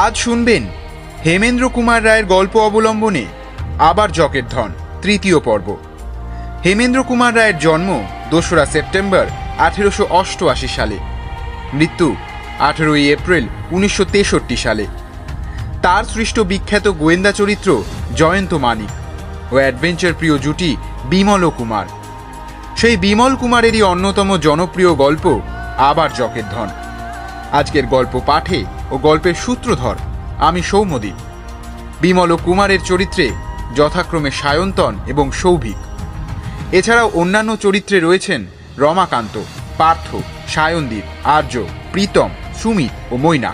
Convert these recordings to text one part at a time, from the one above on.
আজ শুনবেন হেমেন্দ্র কুমার রায়ের গল্প অবলম্বনে আবার জকের ধন, তৃতীয় পর্ব। হেমেন্দ্র কুমার রায়ের জন্ম দোসরা সেপ্টেম্বর আঠেরোশো অষ্টআশি সালে। মৃত্যু আঠেরোই এপ্রিল উনিশশো তেষট্টি সালে। তার সৃষ্ট বিখ্যাত গোয়েন্দা চরিত্র জয়ন্ত মানিক ও অ্যাডভেঞ্চার প্রিয় জুটি বিমল কুমার। সেই বিমল কুমারেরই অন্যতম জনপ্রিয় গল্প আবার জকের ধন। আজকের গল্প পাঠে ও গল্পের সূত্রধর, আমি সৌমদীপ বিমল ও কুমারের চরিত্রে যথাক্রমে সায়ন্তন এবং সৌভিক। এছাড়াও অন্যান্য চরিত্রে রয়েছেন রমাকান্ত, পার্থ, সায়নদীপ, আর্য, প্রীতম, সুমিত ও মৈনা।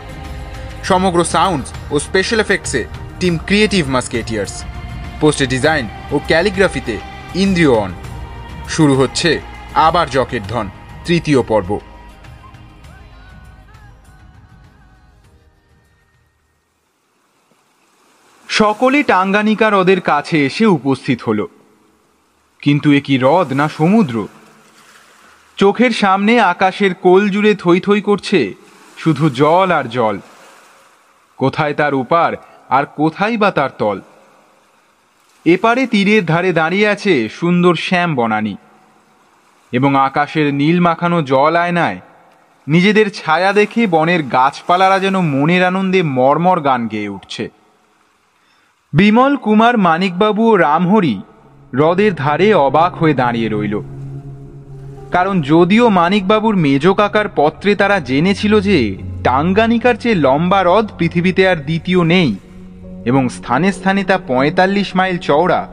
সমগ্র সাউন্ডস ও special এফেক্টসে team creative musketeers. Poster design ও ক্যালিগ্রাফিতে ইন্দ্রিয় অন শুরু হচ্ছে আবার জকের ধন, তৃতীয় পর্ব। সকলে টাঙ্গানিকা হ্রদের কাছে এসে উপস্থিত হলো। কিন্তু এ কি হ্রদ না সমুদ্র? চোখের সামনে আকাশের কোল জুড়ে থই থই করছে শুধু জল আর জল। কোথায় তার উপার আর কোথায় বা তার তল? এপারে তীরের ধারে দাঁড়িয়ে আছে সুন্দর শ্যাম বনানী। এবং আকাশের নীল মাখানো জল আয়নায় নিজেদের ছায়া দেখে বনের গাছপালারা যেন মনের আনন্দে মর্মর গান গেয়ে উঠছে। বিমল কুমার মানিকবাবু ও রামহরি হ্রদের ধারে অবাক হয়ে দাঁড়িয়ে রইল। কারণ যদিও মানিকবাবুর মেজ কাকার পত্রে তারা জেনেছিল যে টাঙ্গানিকার চেয়ে লম্বা হ্রদ পৃথিবীতে আর দ্বিতীয় নেই এবং স্থানে স্থানে তা পঁয়তাল্লিশ মাইল চওড়া,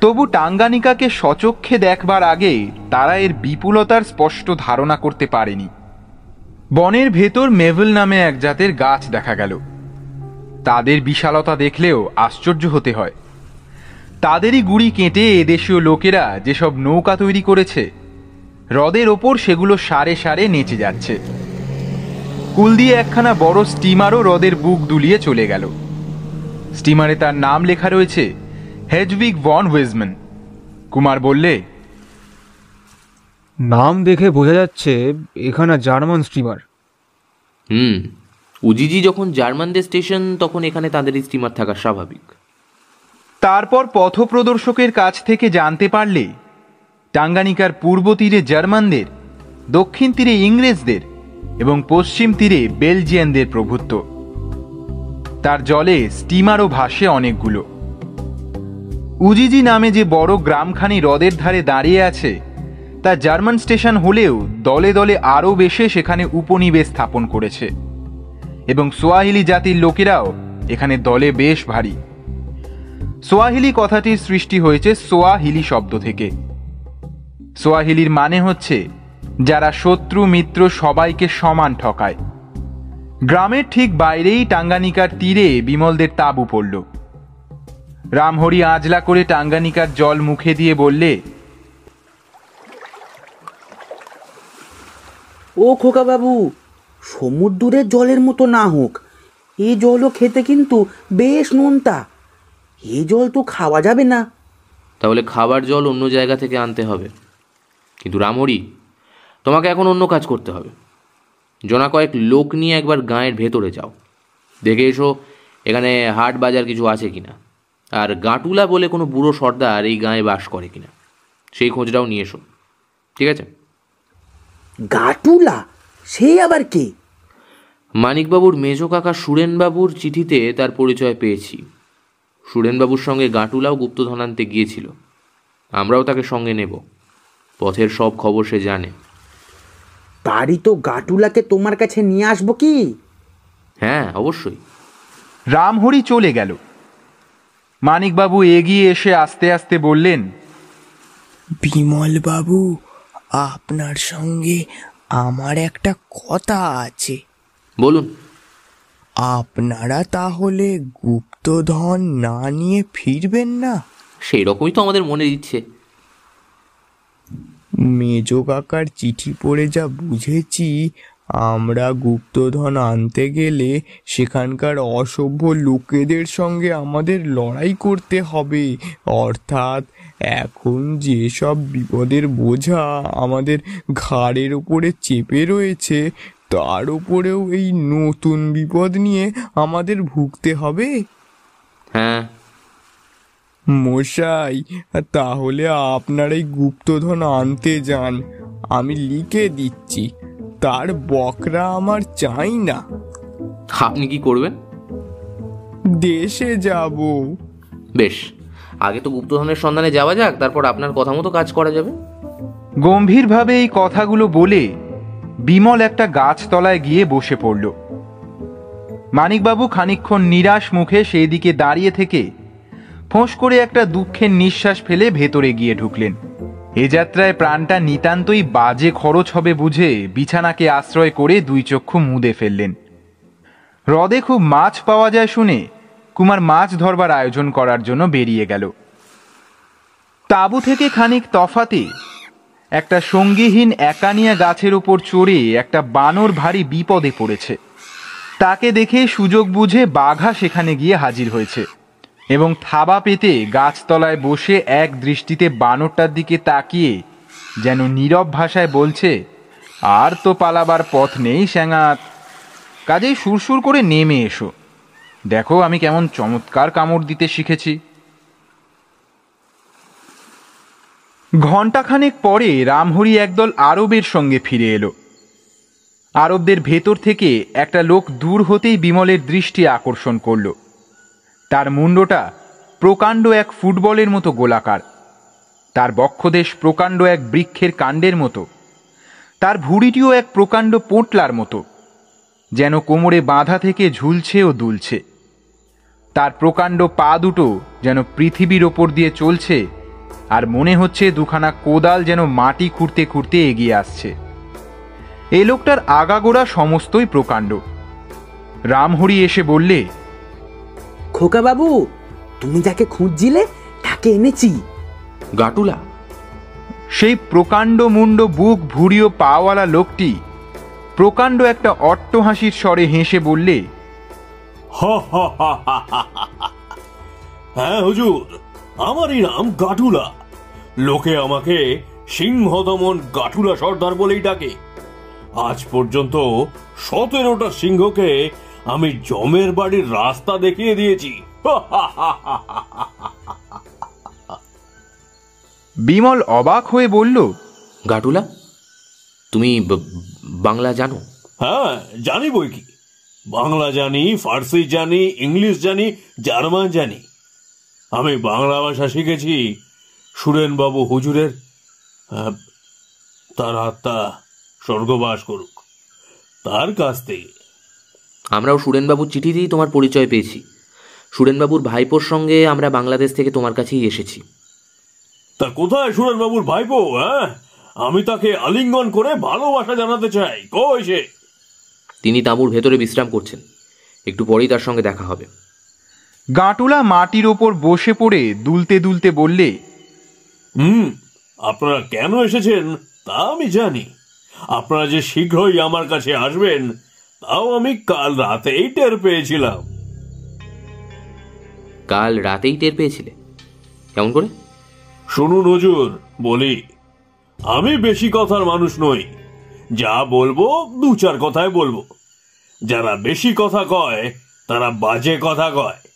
তবু টাঙ্গানিকাকে সচক্ষে দেখবার আগে তারা এর বিপুলতার স্পষ্ট ধারণা করতে পারেনি। বনের ভেতর মেভেল নামে এক জাতের গাছ দেখা গেল। তাদের বিশালতা দেখলেও আশ্চর্য হতে হয়। তাদেরই গুড়ি কেটে এদেশীয় লোকেরা যেসব নৌকা তৈরি করেছে হ্রদের ওপর সেগুলো সারে সারে নেচে যাচ্ছে। কুল দিয়ে একখানা বড় স্টিমারও হ্রদের বুক দুলিয়ে চলে গেল। স্টিমারে তার নাম লেখা রয়েছে হেজভিক ভন ওয়েজম্যান। কুমার বললে নাম দেখে বোঝা যাচ্ছে এখানে জার্মান স্টিমার। হুম উজিজি যখন জার্মানদের স্টেশন, তখন এখানে তাদের স্টিমার থাকা স্বাভাবিক। তারপর পথপ্রদর্শকের কাছ থেকে জানতে পারলে, টাঙ্গানিকার পূর্ব তীরে জার্মানদের, দক্ষিণ তীরে ইংরেজদের এবং পশ্চিম তীরে বেলজিয়ানদের প্রভুত্ব। তার জলে স্টিমারও ভাসে অনেকগুলো। উজিজি নামে যে বড় গ্রামখানি হ্রদের ধারে দাঁড়িয়ে আছে, তা জার্মান স্টেশন হলেও দলে দলে আরও বেশে সেখানে উপনিবেশ স্থাপন করেছে। এবং সোয়াহিলি জাতির লোকেরাও এখানে দলে বেশ ভারী। সোয়াহিলি কথাটির সৃষ্টি হয়েছে সোয়াহিলি শব্দ থেকে। সোয়াহিলির মানে হচ্ছে, যারা শত্রু মিত্র সবাইকে সমান ঠকায়। গ্রামের ঠিক বাইরেই টাঙ্গানিকার তীরে বিমলদের তাঁবু পড়ল। রামহরি আজলা করে টাঙ্গানিকার জল মুখে দিয়ে বললে, ও খোকা বাবু সমুদ্রের জলের মতো না হোক এ জলও খেতে কিন্তু বেশ নোনতা। এই জল তো খাওয়া যাবে না। তাহলে খাবার জল অন্য জায়গা থেকে আনতে হবে। কিন্তু রামরি তোমাকে এখন অন্য কাজ করতে হবে। জনা কয়েক লোক নিয়ে একবার গাঁয়ের ভেতরে যাও। দেখে এসো এখানে হাট বাজার কিছু আছে কিনা। আর গাটুলা বলে কোনো বুড়ো সর্দার এই গাঁয়ে বাস করে কিনা। সেই খোঁজটাও নিয়ে এসো। ঠিক আছে? গাটুলা? সে আবার কে? মানিকবাবুর মেজ কাকা সুরেনবাবুর চিঠিতে তার পরিচয় পেয়েছি। সুরেনবাবুর সঙ্গে গাঁটুলাও গুপ্তধন আনতে গিয়েছিল। আমরাও তাকে সঙ্গে নেব। পথের সব খবর সে জানে। তারই তো গাটুলাকে তোমার কাছে নিয়ে আসব কি? হ্যাঁ অবশ্যই। রামহরি চলে গেল। মানিকবাবু এগিয়ে এসে আস্তে আস্তে বললেন বিমল বাবু আপনার সঙ্গে আমার একটা কথা আছে। বলুন। আপনারা তাহলে গুপ্তধন না নিয়ে ফিরবেন না? সেই রকমই তো আমাদের মনে দিচ্ছে মেজ কাকার চিঠি পড়ে যা বুঝেছি আমরা গুপ্তধন আনতে গেলে সেখানকার অসভ্য লোকেদের সঙ্গে আমাদের লড়াই করতে হবে। অর্থাৎ এখন যেসব বিপদের বোঝা আমাদের ঘাড়ের উপরে চেপে রয়েছে তার উপরেও এই নতুন বিপদ নিয়ে আমাদের ভুগতে হবে? হ্যাঁ। মশাই তাহলে আপনার এই গুপ্তধন আনতে যান। আমি লিখে দিচ্ছি তার বকরা আমার চাই না। আপনি কি করবেন? দেশে যাব। বেশ। আগে তো গুপ্তধনের সন্ধানে যাওয়া যাক, তারপর আপনার কথা মতো কাজ করা যাবে। গম্ভীরভাবে এই কথাগুলো বলে বিমল একটা গাছতলায় গিয়ে বসে পড়ল। মানিকবাবু খানিকক্ষণ নিরাশ মুখে সেই দিকে দাঁড়িয়ে থেকে ফোঁস করে একটা দুঃখের নিঃশ্বাস ফেলে ভেতরে গিয়ে ঢুকলেন। এ যাত্রায় প্রাণটা নিতান্তই বাজে খরচ হবে বুঝে বিছানাকে আশ্রয় করে দুই চক্ষু মুদে ফেললেন। হ্রদে খুব মাছ পাওয়া যায় শুনে কুমার মাছ ধরবার আয়োজন করার জন্য বেরিয়ে গেল। তাঁবু থেকে খানিক তফাতে একটা সঙ্গীহীন একানিয়া গাছের উপর চড়ে একটা বানর ভারী বিপদে পড়েছে। তাকে দেখে সুযোগ বুঝে বাঘা সেখানে গিয়ে হাজির হয়েছে এবং থাবা পেতে গাছতলায় বসে এক দৃষ্টিতে বানরটার দিকে তাকিয়ে যেন নীরব ভাষায় বলছে, আর তো পালাবার পথ নেই, স্যাঙাত। কাজেই সুরসুর করে নেমে এসো। দেখো, আমি কেমন চমৎকার কামড় দিতে শিখেছি। ঘণ্টাখানেক পরে রামহরি একদল আরবের সঙ্গে ফিরে এলো। আরবদের ভেতর থেকে একটা লোক দূর হতেই বিমলের দৃষ্টি আকর্ষণ করল। তার মুন্ডটা প্রকাণ্ড এক ফুটবলের মতো গোলাকার। তার বক্ষদেশ প্রকাণ্ড এক বৃক্ষের কাণ্ডের মতো। তার ভুঁড়িটিও এক প্রকাণ্ড পোটলার মতো। যেন কোমরে বাঁধা থেকে ঝুলছে ও দুলছে। তার প্রকাণ্ড পা দুটো যেন পৃথিবীর ওপর দিয়ে চলছে আর মনে হচ্ছে দুখানা কোদাল যেন মাটি খুঁড়তে খুঁড়তে এগিয়ে আসছে। এই লোকটার আগাগোড়া সমস্তই প্রকাণ্ড। রামহরি এসে বললে খোকা বাবু তুমি যাকে খুঁজছিলে তাকে এনেছি। গাটুলা। সেই প্রকাণ্ড মুন্ড বুক ভুড়িও পাওয়ালা লোকটি প্রকাণ্ড একটা অট্ট হাসির স্বরে হেসে বললে হ্যাঁ হুজুর আমারই নাম গাটুলা। লোকে আমাকে সিংহ দমন গাটুলা সর্দার বলেই ডাকে। আজ পর্যন্ত সতেরোটা সিংহকে আমি জমের বাড়ির রাস্তা দেখিয়ে দিয়েছি। বিমল অবাক হয়ে বলল গাটুলা তুমি বাংলা জানো? হ্যাঁ জানি বই কি। বাংলা জানি ফার্সি জানি ইংলিশ জানি জার্মান জানি। আমি বাংলা ভাষা শিখেছি। সুরেনবাবু হুজুরের তার আত্মা স্বর্গবাস করুক। তার কাছ থেকে। আমরাও সুরেনবাবুর চিঠিতেই তোমার পরিচয় পেয়েছি। সুরেনবাবুর ভাইপোর সঙ্গে আমরা বাংলাদেশ থেকে তোমার কাছেই এসেছি। তা কোথায় সুরেনবাবুর ভাইপো হ্যাঁ? আমি তাকে আলিঙ্গন করে ভালোবাসা জানাতে চাই। কই সে? তিনি তাঁবুর ভেতরে বিশ্রাম করছেন। একটু পরেই তার সঙ্গে দেখা হবে। গাঁটুলা মাটির ওপর বসে পড়ে দুলতে দুলতে বললে হুম আপনারা কেন এসেছেন তা আমি জানি। আপনারা যে শীঘ্রই আমার কাছে আসবেন তাও আমি কাল রাতেই টের পেয়েছিলাম। কাল রাতেই টের পেয়েছিলে? কেমন করে? শুনুন হুজুর বলি আমি বেশি কথার মানুষ নই। যা বলব, দু চার কথায় বলব। যারা বেশি কথা কয়, তারা বাজে কথা কয়।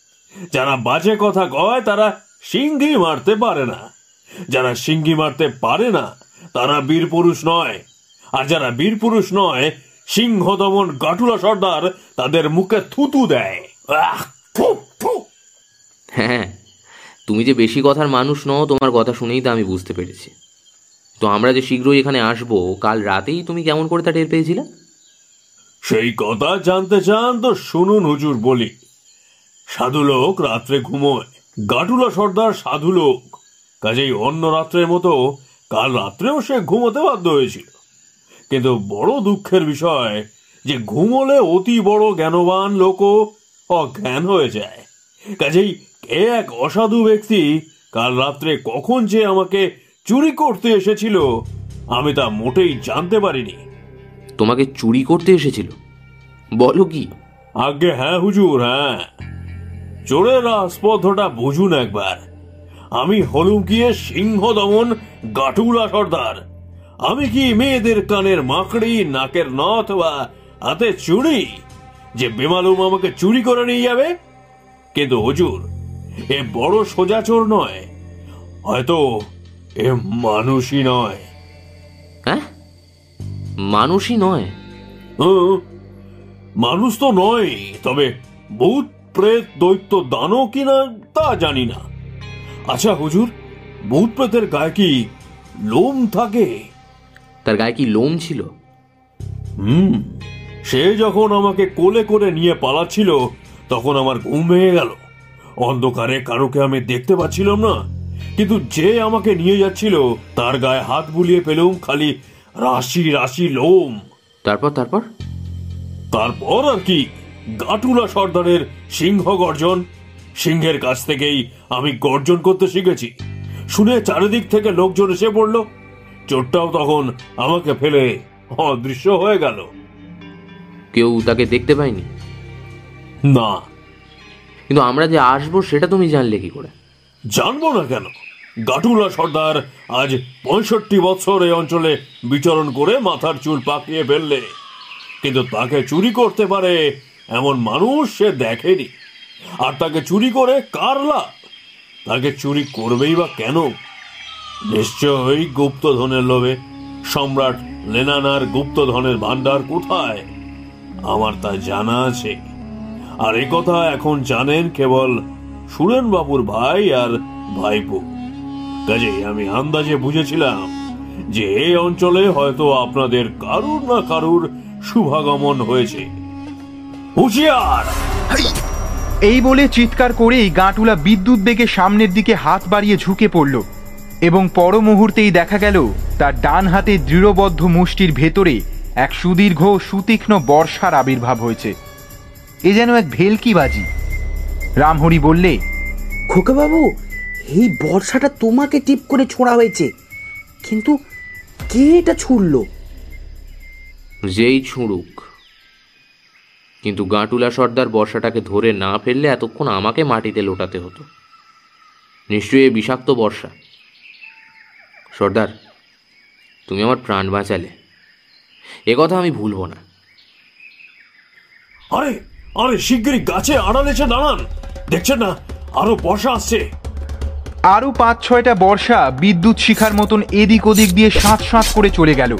যারা বাজে কথা কয়, তারা সিঙ্গি মারতে পারে না। যারা সিঙ্গি মারতে পারে না, তারা বীর পুরুষ নয়। আর যারা বীর পুরুষ নয়, সিংহ দমন গাটুলা সর্দার তাদের মুখে থুতু দেয়। ফু। হ্যাঁ। তুমি যে বেশি কথার মানুষ নও, তোমার কথা শুনেই তো আমি বুঝতে পেরেছি। তো আমরা যে শীঘ্রই এখানে আসব, কাল রাতেই তুমি কেমন করে তা টের পেয়েছিলে? সেই কথা জানতে চান তো শুনুন হুজুর, বলি। সাধু লোক রাত্রে ঘুমোয়। গাটুলা সর্দার সাধু লোক কাজেই অন্য রাত্রের মতো কাল রাত্রেও সে ঘুমোতে বাধ্য হয়েছিল। কিন্তু বড় দুঃখের বিষয় যে ঘুমোলে অতি বড় জ্ঞানবান লোকও অজ্ঞান হয়ে যায়। কাজেই এক অসাধু ব্যক্তি কাল রাত্রে কখন যে আমাকে চুরি করতে এসেছিল। আমি তা মোটেই জানতে পারিনি। তোমাকে চুরি করতে এসেছিল? বলো কি? আগে হ্যাঁ হুজুর হ্যাঁ। চোরের স্পর্ধটা বুঝুন একবার। আমি হলুম গিয়ে সিংহ দমন গাটুলা সর্দার। আমি কি মেয়েদের কানের মাকড়ি নাকের নথ বা হাতে চুরি? যে বেমালুম আমাকে চুরি করে নিয়ে যাবে? কিন্তু হুজুর এ বড় সোজা চোর নয়। হয়তো এ মানুষই নয়। হ্যাঁ? মানুষই নয়? হুঁ, মানুষ তো নয় তবে ভূত প্রেত দৈত্য দানও কিনা তা জানি না। আচ্ছা হুজুর ভূত প্রেতের গায়ে কি লোম থাকে? তার গায়ে কি লোম ছিল? হুম সে যখন আমাকে কোলে করে নিয়ে পালাচ্ছিল তখন আমার ঘুম ভেঙে গেল। অন্ধকারে কারোকে আমি দেখতে পাচ্ছিলাম না। কিন্তু যে আমাকে নিয়ে যাচ্ছিল তার গায়ে হাত বুলিয়ে পেলুম খালি রাশি রাশি লোম। তারপর তারপর? তারপর আর কি? গাটুলা সর্দারের সিংহ গর্জন। সিংহের কাছ থেকেই আমি গর্জন করতে শিখেছি। শুনে চারিদিক থেকে লোকজন এসে পড়ল। চোরটাও তখন আমাকে ফেলে অদৃশ্য হয়ে গেল। কেউ তাকে দেখতে পায়নি? না। কিন্তু আমরা যে আসব সেটা তুমি জানলে কি করে? জানব না কেন? গাটুলা সর্দার আজ পঁয়ষট্টি বছর এই অঞ্চলে বিচরণ করে মাথার চুল পাকিয়ে ফেললে। কিন্তু তাকে চুরি করতে পারে এমন মানুষ সে দেখেনি। আর তাকে চুরি করে কার লাভ? তাকে চুরি করবেই বা কেন? নিশ্চয়ই গুপ্তধনের লোভে। সম্রাট লেনানার গুপ্তধনের ভান্ডার কোথায়? আমার তা জানা আছে। আর এ কথা এখন জানেন কেবল সুরেন বাবুর ভাই আর ভাইপো। কাজেই আমি আন্দাজে বুঝেছিলাম যে এই অঞ্চলে হয়তো আপনাদের কারুর না কারুর শুভাগমন হয়েছে। হুঁশিয়ার! এই বলে চিৎকার করেই গাঁটুলা বিদ্যুৎ বেগে সামনের দিকে হাত বাড়িয়ে ঝুঁকে পড়ল এবং পর মুহূর্তেই দেখা গেল তার ডান হাতে দৃঢ়বদ্ধ মুষ্টির ভেতরে এক সুদীর্ঘ সুতীক্ষ্ণ বর্ষার আবির্ভাব হয়েছে। এ যেন এক ভেলকি বাজি রামহরি বললে খোকাবাবু এই বর্ষাটা তোমাকে টিপ করে ছোঁড়া হয়েছে। কিন্তু কে এটা ছুড়লো? যেই ছুঁড়ুক। কিন্তু গাঁটুলা সর্দার বর্ষাটাকে ধরে না ফেললে এতক্ষণ আমাকে মাটিতে লোটাতে হতো। নিশ্চয়ই এই বিষাক্ত বর্ষা। সর্দার তুমি আমার প্রাণ বাঁচালে। এ কথা আমি ভুলবো না। আরে আরে শিগগিরই গাছে আড়াল এসে দাঁড়ান। দেখছেন না আরও বর্ষা আসছে। আরও পাঁচ ছয়টা বর্ষা বিদ্যুৎ শিখার মতন এদিক ওদিক দিয়ে সাঁত সাঁত করে চলে গেল।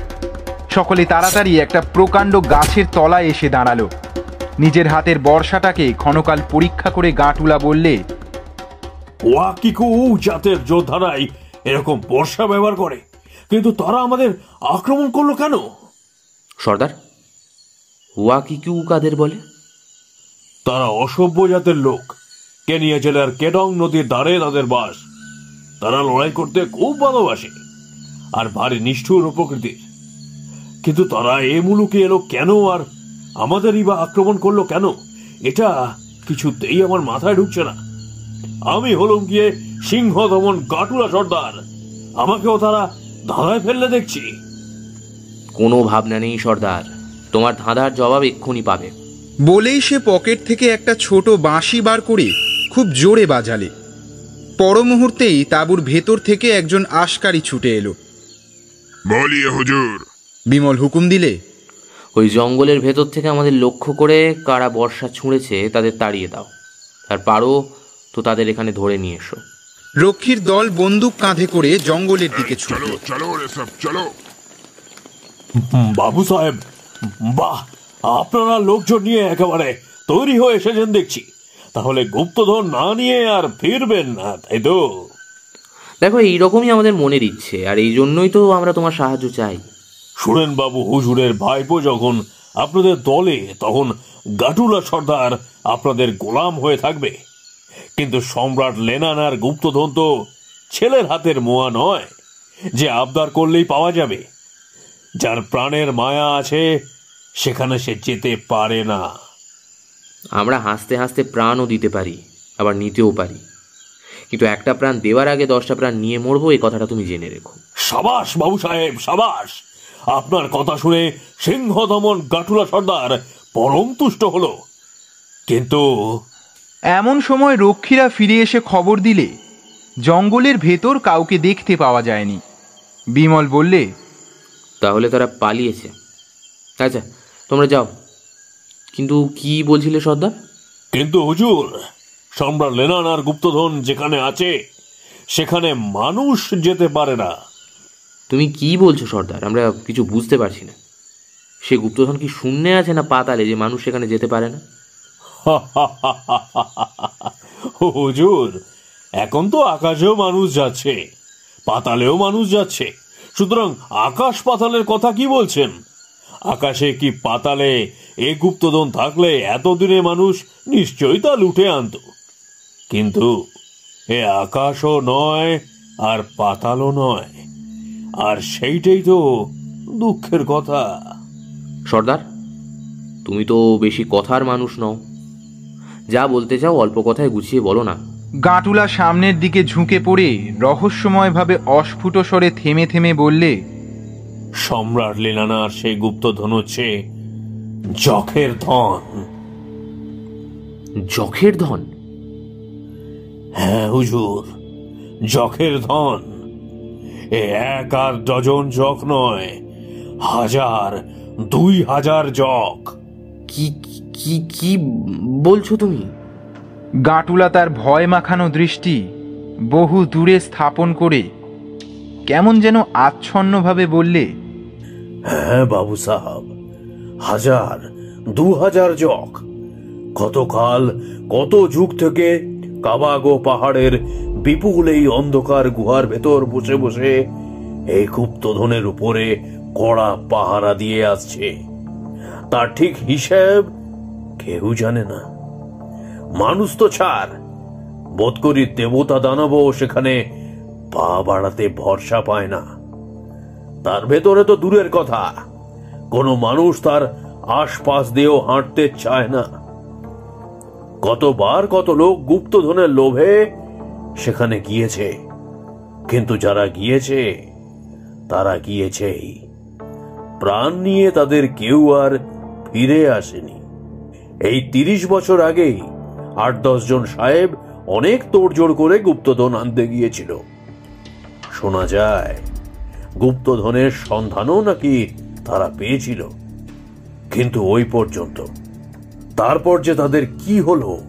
সকলে তাড়াতাড়ি একটা প্রকাণ্ড গাছের তলায় এসে দাঁড়াল। নিজের হাতের বর্ষাটাকে ক্ষণকাল পরীক্ষা করে গাঁটুলা বললে ওয়াকিকু জাতের যোদ্ধারাই এরকম বর্ষা ব্যবহার করে কিন্তু তারা আমাদের আক্রমণ করল কেন? সর্দার হুয়া কি কাদের বলে? তারা অসভ্য জাতের লোক। কেনিয়া জেলার কেডং নদীর ধারে তাদের বাস। তারা লড়াই করতে খুব ভালোবাসে আর ভারী নিষ্ঠুর ও প্রকৃতির। কিন্তু তারা এ মুলুকে এলো কেন আর আমাদেরই বা আক্রমণ করল কেন? এটা কিছুতেই আমার মাথায় ঢুকছে না। আমি হলুম গিয়ে সিংহ দমন গাটুলা সর্দার। আমাকেও তারা ধাঁধায় ফেললে দেখছি। কোনো ভাবনা নেই সর্দার। তোমার ধাঁধার জবাব এক্ষুনি পাবে। বলেই সে পকেট থেকে একটা ছোট বাঁশি বার করে খুব জোরে বাজালে। পর মুহূর্তেই তাঁবুর ভেতর থেকে একজন আশকারী ছুটে এলো। বলি হুজুর। বিমল হুকুম দিলে ওই জঙ্গলের ভেতর থেকে আমাদের লক্ষ্য করে কারা বর্ষা ছুঁড়েছে তাদের তাড়িয়ে দাও। আর পারো তো তাদের এখানে ধরে নিয়ে এসো। রক্ষীর দল বন্দুক কাঁধে করে জঙ্গলের দিকে চলো ছুটল। চলো রে সব চলো। বাবু সাহেব বাহ আপনারা লোকজন নিয়ে একেবারে তৈরি হয়ে এসেছেন দেখছি। তাহলে গুপ্তধন না নিয়ে আর ফিরবেন না তাই তো? দেখো এইরকমই আমাদের মনের ইচ্ছে আর এই জন্যই তো আমরা তোমার সাহায্য চাই। সুরেন বাবু হুজুরের ভাইপো যখন আপনাদের দলে তখন গাটুলা সর্দার আপনাদের গোলাম হয়ে থাকবে। কিন্তু সম্রাট লেনান লেনানার গুপ্তধন তো ছেলের হাতের মোয়া নয় যে আবদার করলেই পাওয়া যাবে। যার প্রাণের মায়া আছে সেখানে সে যেতে পারে না। আমরা হাসতে হাসতে প্রাণও দিতে পারি আবার নিতেও পারি। কিন্তু একটা প্রাণ দেওয়ার আগে দশটা প্রাণ নিয়ে মরবো এই কথাটা তুমি জেনে রেখো। সাবাস বাবু সাহেব সাবাস! আপনার কথা শুনে সিংহ দমন গাটুলা সর্দার পরম তুষ্ট হলো। কিন্তু এমন সময় রক্ষীরা ফিরে এসে খবর দিলে জঙ্গলের ভেতর কাউকে দেখতে পাওয়া যায়নি। বিমল বললে তাহলে তারা পালিয়েছে। আচ্ছা তোমরা যাও। কিন্তু কি বলছিলে সর্দার? কিন্তু হুজুর সম্রাট লেনান আর গুপ্তধন যেখানে আছে সেখানে মানুষ যেতে পারে না। তুমি কি বলছো সর্দার? আমরা কিছু বুঝতে পারছি না। সে গুপ্তধন কি শূন্যে আছে না পাতালে যে মানুষ সেখানে যেতে পারে না? হুজুর এখন তো আকাশেও মানুষ যাচ্ছে পাতালেও মানুষ যাচ্ছে। সুতরাং আকাশ পাতালের কথা কি বলছেন? আকাশে কি পাতালে এ গুপ্তধন থাকলে এতদিনে মানুষ নিশ্চয়ই তা লুটে আনত। কিন্তু এ আকাশও নয় আর পাতালও নয়। আর সেইটাই তো দুঃখের কথা। সর্দার তুমি তো বেশি কথার মানুষ নও। যা বলতে চাও অল্প কথায় গুছিয়ে বলো না। গাটুলা সামনের দিকে ঝুঁকে পড়ে রহস্যময়ভাবে অস্ফুট স্বরে থেমে থেমে বললে সম্রাট লীলানার সেই গুপ্তধন হচ্ছে যখের ধন। যখের ধন? হ্যাঁ হুজুর যখের ধন। এ এক আর ডজন জক নয় হাজার দুই হাজার জক কি কি কি বলছো তুমি? গাঁটুলা তার ভয় মাখানো দৃষ্টি বহু দূরে স্থাপন করে কেমন যেন আচ্ছন্নভাবে বললে হ্যাঁ বাবু সাহাব হাজার দু হাজার জক। কতকাল কত যুগ থেকে কাবাগো পাহাড়ের বিপুল এই অন্ধকার গুহার ভেতর বসে বসে এই গুপ্তধনের উপরে কড়া পাহারা দিয়ে আসছে। তার ঠিক হিসেব কেউ জানে না। মানুষ তো ছাড়। বোধ করি দেবতা দানবও সেখানে পা বাড়াতে ভরসা পায় না। তার ভেতরে তো দূরের কথা। কোনো মানুষ তার আশপাশ দিয়েও হাঁটতে চায় না। কতবার কত লোক গুপ্তধনের লোভে সেখানে গিয়েছে, কিন্তু যারা গিয়েছে, তারা গিয়েছেই। প্রাণ নিয়ে তাদের কেউ আর ফিরে আসেনি। এই তিরিশ বছর আগেই আট জন সাহেব অনেক তোড়জোড় করে গুপ্তধন আনতে গিয়েছিল। শোনা যায়, গুপ্তধনের সন্ধানও নাকি তারা পেয়েছিল। কিন্তু ওই পর্যন্ত। তারপর যে তাদের কি হলো,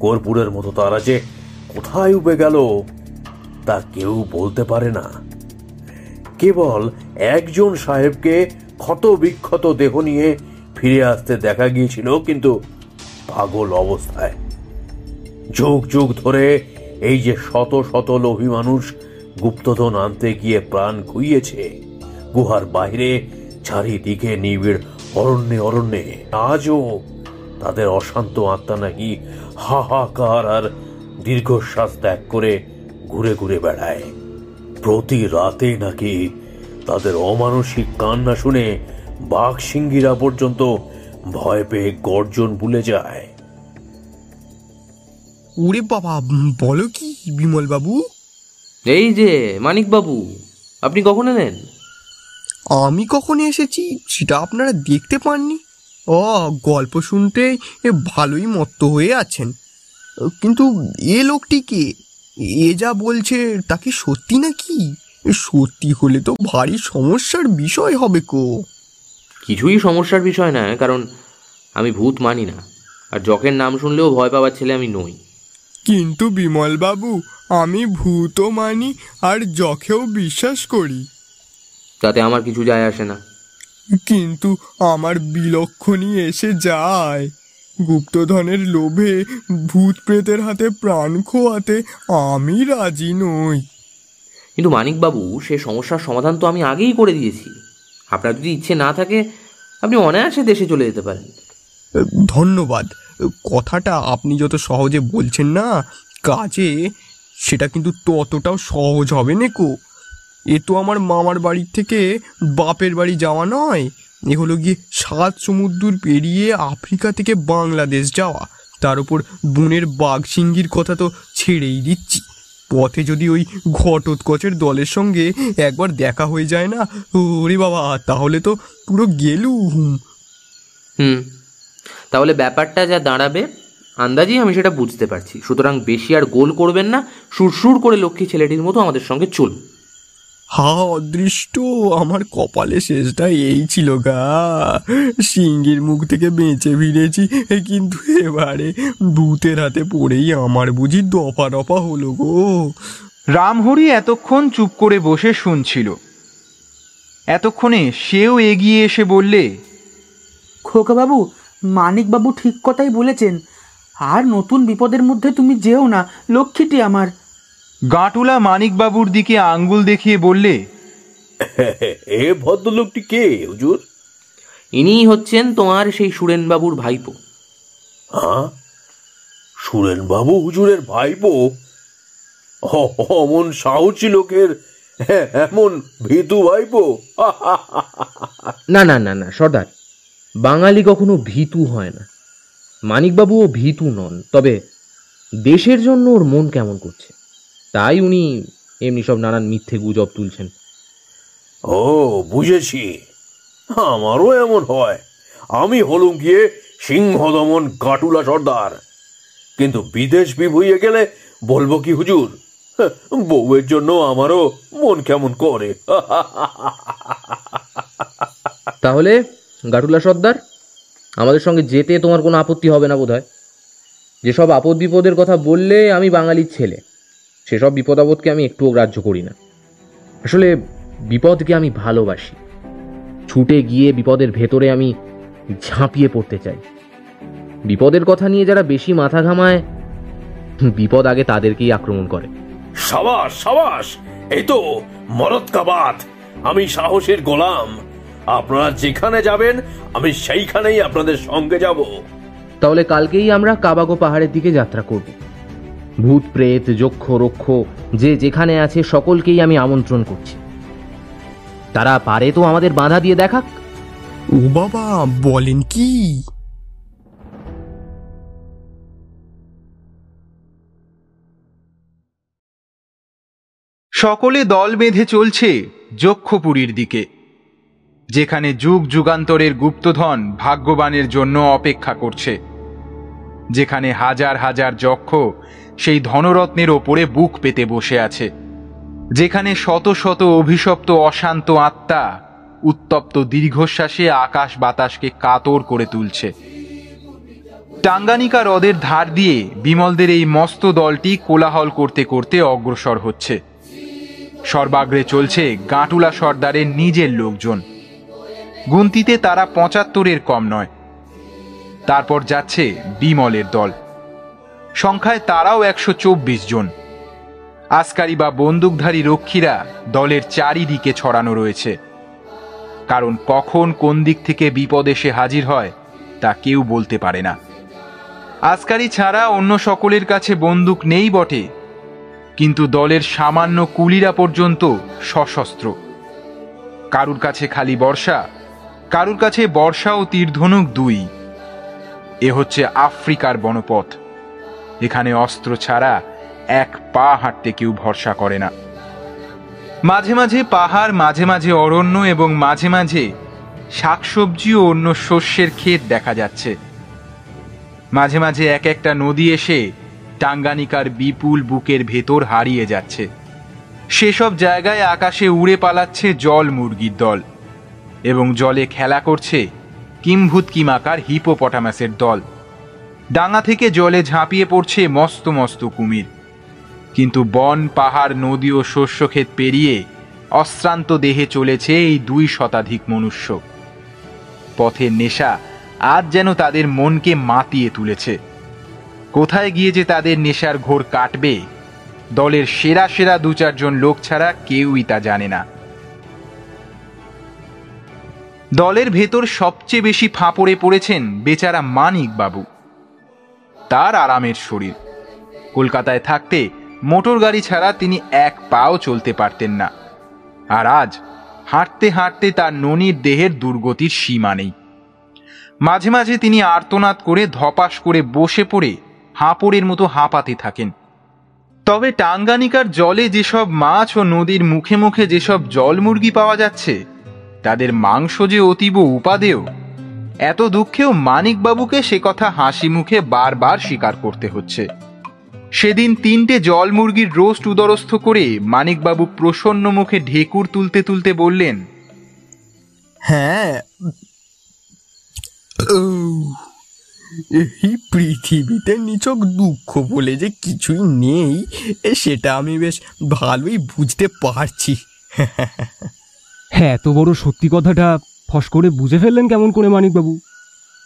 কর্পূরের মতো তারা যে কোথায় উবে গেল, তা কেউ বলতে পারে না। কেবল একজন সাহেবকে ক্ষত বিক্ষত দেহ নিয়ে ফিরে আসতে দেখা গিয়েছিল, কিন্তু পাগল অবস্থায়। যুগ যুগ ধরে এই যে শত শত লোভী মানুষ গুপ্তধন আনতে গিয়ে প্রাণ খুইয়েছে গুহার বাইরে চারিদিকে নিবিড় অরণ্যে অরণ্যে। আজও তাদের অশান্ত আত্মা নাকি হাহাকার আর দীর্ঘশ্বাস ত্যাগ করে ঘুরে ঘুরে বেড়ায়। প্রতি রাতে নাকি তাদের অমানসিক কান্না শুনে বাঘ সিংহীরা পর্যন্ত ভয় পেয়ে গর্জন ভুলে যায়। ওরে বাবা বলো কি বিমল বাবু এই যে মানিক বাবু আপনি কখন এলেন? আমি কখন এসেছি সেটা আপনারা দেখতে পাননি? ও গল্প শুনতে এ ভালোই মত্ত হয়ে আছেন। কিন্তু এ লোকটি কে? এ যা বলছে তা কি সত্যি নাকি? সত্যি হলে তো ভারী সমস্যার বিষয় হবে কো। কিছুই সমস্যার বিষয় না কারণ আমি ভূত মানি না। আর জকের নাম শুনলেও ভয় পাওয়ার ছেলে আমি নই। কিন্তু বিমল বাবু আমি ভূতও মানি আর যখেও বিশ্বাস করি। তাতে আমার কিছু যায় আসে না। কিন্তু আমার বিলক্ষণই এসে যায়। গুপ্তধনের লোভে ভূত প্রেতের হাতে প্রাণ খোয়াতে আমি রাজি নই। কিন্তু মানিকবাবু সে সমস্যার সমাধান তো আমি আগেই করে দিয়েছি। আপনার যদি ইচ্ছে না থাকে আপনি অনায়াসে দেশে চলে যেতে পারেন। ধন্যবাদ। কথাটা আপনি যত সহজে বলছেন না কাজে সেটা কিন্তু ততটাও সহজ হবে নেকো। এ তো আমার মামার বাড়ির থেকে বাপের বাড়ি যাওয়া নয়। এ হলো গিয়ে সাত সমুদ্র পেরিয়ে আফ্রিকা থেকে বাংলাদেশ যাওয়া। তার উপর বনের বাঘ সিংহির কথা তো ছেড়েই দিচ্ছি। পথে যদি ওই ঘটোৎকচের দলের সঙ্গে একবার দেখা হয়ে যায় না, ওরে বাবা, তাহলে তো পুরো গেলুম। হুম, তাহলে ব্যাপারটা যা দাঁড়াবে, আন্দাজেই আমি সেটা বুঝতে পারছি। সুতরাং বেশি আর গোল করবেন না, সুরসুর করে লক্ষ্মী ছেলেটির মতো আমাদের সঙ্গে চলুন। হা অদৃষ্ট আমার কপালে শেষটা এই ছিল গা। সিংহের মুখ থেকে বেঁচে ফিরেছি কিন্তু এবারে ভূতের হাতে পড়েই আমার বুঝি দফা দফা হলো গো। রামহরি এতক্ষণ চুপ করে বসে শুনছিল। এতক্ষণে সেও এগিয়ে এসে বললে খোকাবাবু মানিকবাবু ঠিক কথাই বলেছেন। আর নতুন বিপদের মধ্যে তুমি যেও না লক্ষ্মীটি আমার। গাঁটুলা মানিকবাবুর দিকে আঙ্গুল দেখিয়ে বললে এ ভদ্রলোকটি কে হুজুর? ইনিই হচ্ছেন তোমার সেই সুরেনবাবুর ভাইপো। হ্যাঁ? সুরেনবাবু হুজুরের ভাইপো? অমন সাহসী লোকের হ্যাঁ, এমন ভীতু ভাইপো? না না না না সর্দার বাঙালি কখনো ভীতু হয় না। মানিকবাবুও ভীতু নন তবে দেশের জন্য ওর মন কেমন করছে? তাই উনি এমনি সব নানান মিথ্যে গুজব তুলছেন। ও বুঝেছি। আমারও এমন হয়। আমি হলুম গিয়ে সিংহ দমন গাটুলা সর্দার। কিন্তু বিদেশ বিভুইয়ে গেলে বলব কি হুজুর? হ্যাঁ, বউয়ের জন্য আমারও মন কেমন করে। তাহলে গাটুলা সর্দার আমাদের সঙ্গে যেতে তোমার কোনো আপত্তি হবে না বোধহয়? যেসব আপদ বিপদের কথা বললে আমি বাঙালির ছেলে। সেসব বিপদ আপদকে আমি একটুও গ্রাহ্য করি না। আসলে বিপদকে আমি ভালোবাসি। ছুটে গিয়ে বিপদের ভেতরে আমি ঝাঁপিয়ে পড়তে চাই। বিপদের কথা নিয়ে যারা বেশি মাথা ঘামায় বিপদ আগে তাদেরকেই আক্রমণ করে। সাবাস সাবাস! এই তো মরদ কাবাত আমি সাহসের গোলাম। আপনারা যেখানে যাবেন আমি সেইখানেই আপনাদের সঙ্গে যাব। তাহলে কালকেই আমরা কাবাগো পাহাড়ের দিকে যাত্রা করব। ভূত প্রেত যক্ষ রক্ষ যে যেখানে আছে সকলকেই আমি আমন্ত্রণ করছি। তারা পারে তো আমাদের বাধা দিয়ে দেখাক। ও বাবা বলেন কি? সকলে দল বেঁধে চলছে যক্ষপুরীর দিকে যেখানে যুগ যুগান্তরের গুপ্তধন ভাগ্যবানের জন্য অপেক্ষা করছে যেখানে হাজার হাজার যক্ষ সেই ধনরত্নের ওপরে বুক পেতে বসে আছে, যেখানে শত শত অভিশপ্ত অশান্ত আত্মা উত্তপ্ত দীর্ঘশ্বাসে আকাশ বাতাসকে কাতর করে তুলছে। টাঙ্গানিকা হ্রদের ধার দিয়ে বিমলদের এই মস্ত দলটি কোলাহল করতে করতে অগ্রসর হচ্ছে। সর্বাগ্রে চলছে গাঁটুলা সর্দারের নিজের লোকজন। গুনতিতে তারা পঁচাত্তরের কম নয়। তারপর যাচ্ছে বিমলের দল। সংখ্যায় তারাও একশো চব্বিশ জন। আসকারি বা বন্দুকধারী রক্ষীরা দলের চারিদিকে ছড়ানো রয়েছে। কারণ কখন কোন দিক থেকে বিপদ এসে হাজির হয়, তা কেউ বলতে পারে না। আসকারি ছাড়া অন্য সকলের কাছে বন্দুক নেই বটে, কিন্তু দলের সামান্য কুলিরা পর্যন্ত সশস্ত্র। কারুর কাছে খালি বর্ষা, কারুর কাছে বর্ষা ও তীরধনুক দুই। এ হচ্ছে আফ্রিকার বনপথ। এখানে অস্ত্র ছাড়া এক পা হাঁটতে কেউ ভরসা করে না। মাঝে মাঝে পাহাড়, মাঝে মাঝে অরণ্য এবং মাঝে মাঝে শাকসবজি ও অন্য শস্যের ক্ষেত দেখা যাচ্ছে। মাঝে মাঝে এক একটা নদী এসে টাঙ্গানিকার বিপুল বুকের ভেতর হারিয়ে যাচ্ছে। সেসব জায়গায় আকাশে উড়ে পালাচ্ছে জল মুরগির দল এবং জলে খেলা করছে কিম্ভূত কিমাকার হিপোপটামাসের দল। ডাঙা থেকে জলে ঝাঁপিয়ে পড়ছে মস্ত মস্ত কুমির। কিন্তু বন, পাহাড়, নদী ও শস্যক্ষেত পেরিয়ে অশ্রান্ত দেহে চলেছে এই দুই শতাধিক মনুষ্য। পথের নেশা আজ যেন তাদের মনকে মাতিয়ে তুলেছে। কোথায় গিয়ে যে তাদের নেশার ঘোর কাটবে, দলের সেরা সেরা দু চারজন লোক ছাড়া কেউই তা জানে না। দলের ভেতর সবচেয়ে বেশি ফাঁপড়ে পড়েছেন বেচারা মানিক বাবু তার আরামের শরীর। কলকাতায় থাকতে মোটর গাড়ি ছাড়া তিনি এক পাও চলতে পারতেন না। আর আজ হাঁটতে হাঁটতে তার ননির দেহের দুর্গতির সীমা নেই। মাঝে মাঝে তিনি আর্তনাদ করে ধপাস করে বসে পড়ে হাঁপড়ের মতো হাঁপাতে থাকেন। তবে টাঙ্গানিকার জলে যেসব মাছ ও নদীর মুখে মুখে যেসব জল মুরগি পাওয়া যাচ্ছে, তাদের মাংস যে অতীব উপাদেয় এত দুঃখেও মানিকবাবুকে সে কথা হাসি মুখে বারবার স্বীকার করতে হচ্ছে। সেদিন তিনটে জল মুরগির রোস্ট উদরস্থ করে মানিকবাবু প্রসন্ন মুখে ঢেকুর তুলতে তুলতে বললেন হ্যাঁ এই পৃথিবীতে নিছক দুঃখ বলে যে কিছুই নেই এ সেটা আমি বেশ ভালোই বুঝতে পারছি। হ্যাঁ এত বড় সত্যি কথাটা ফস করে বুঝে ফেললেন কেমন করে মানিকবাবু?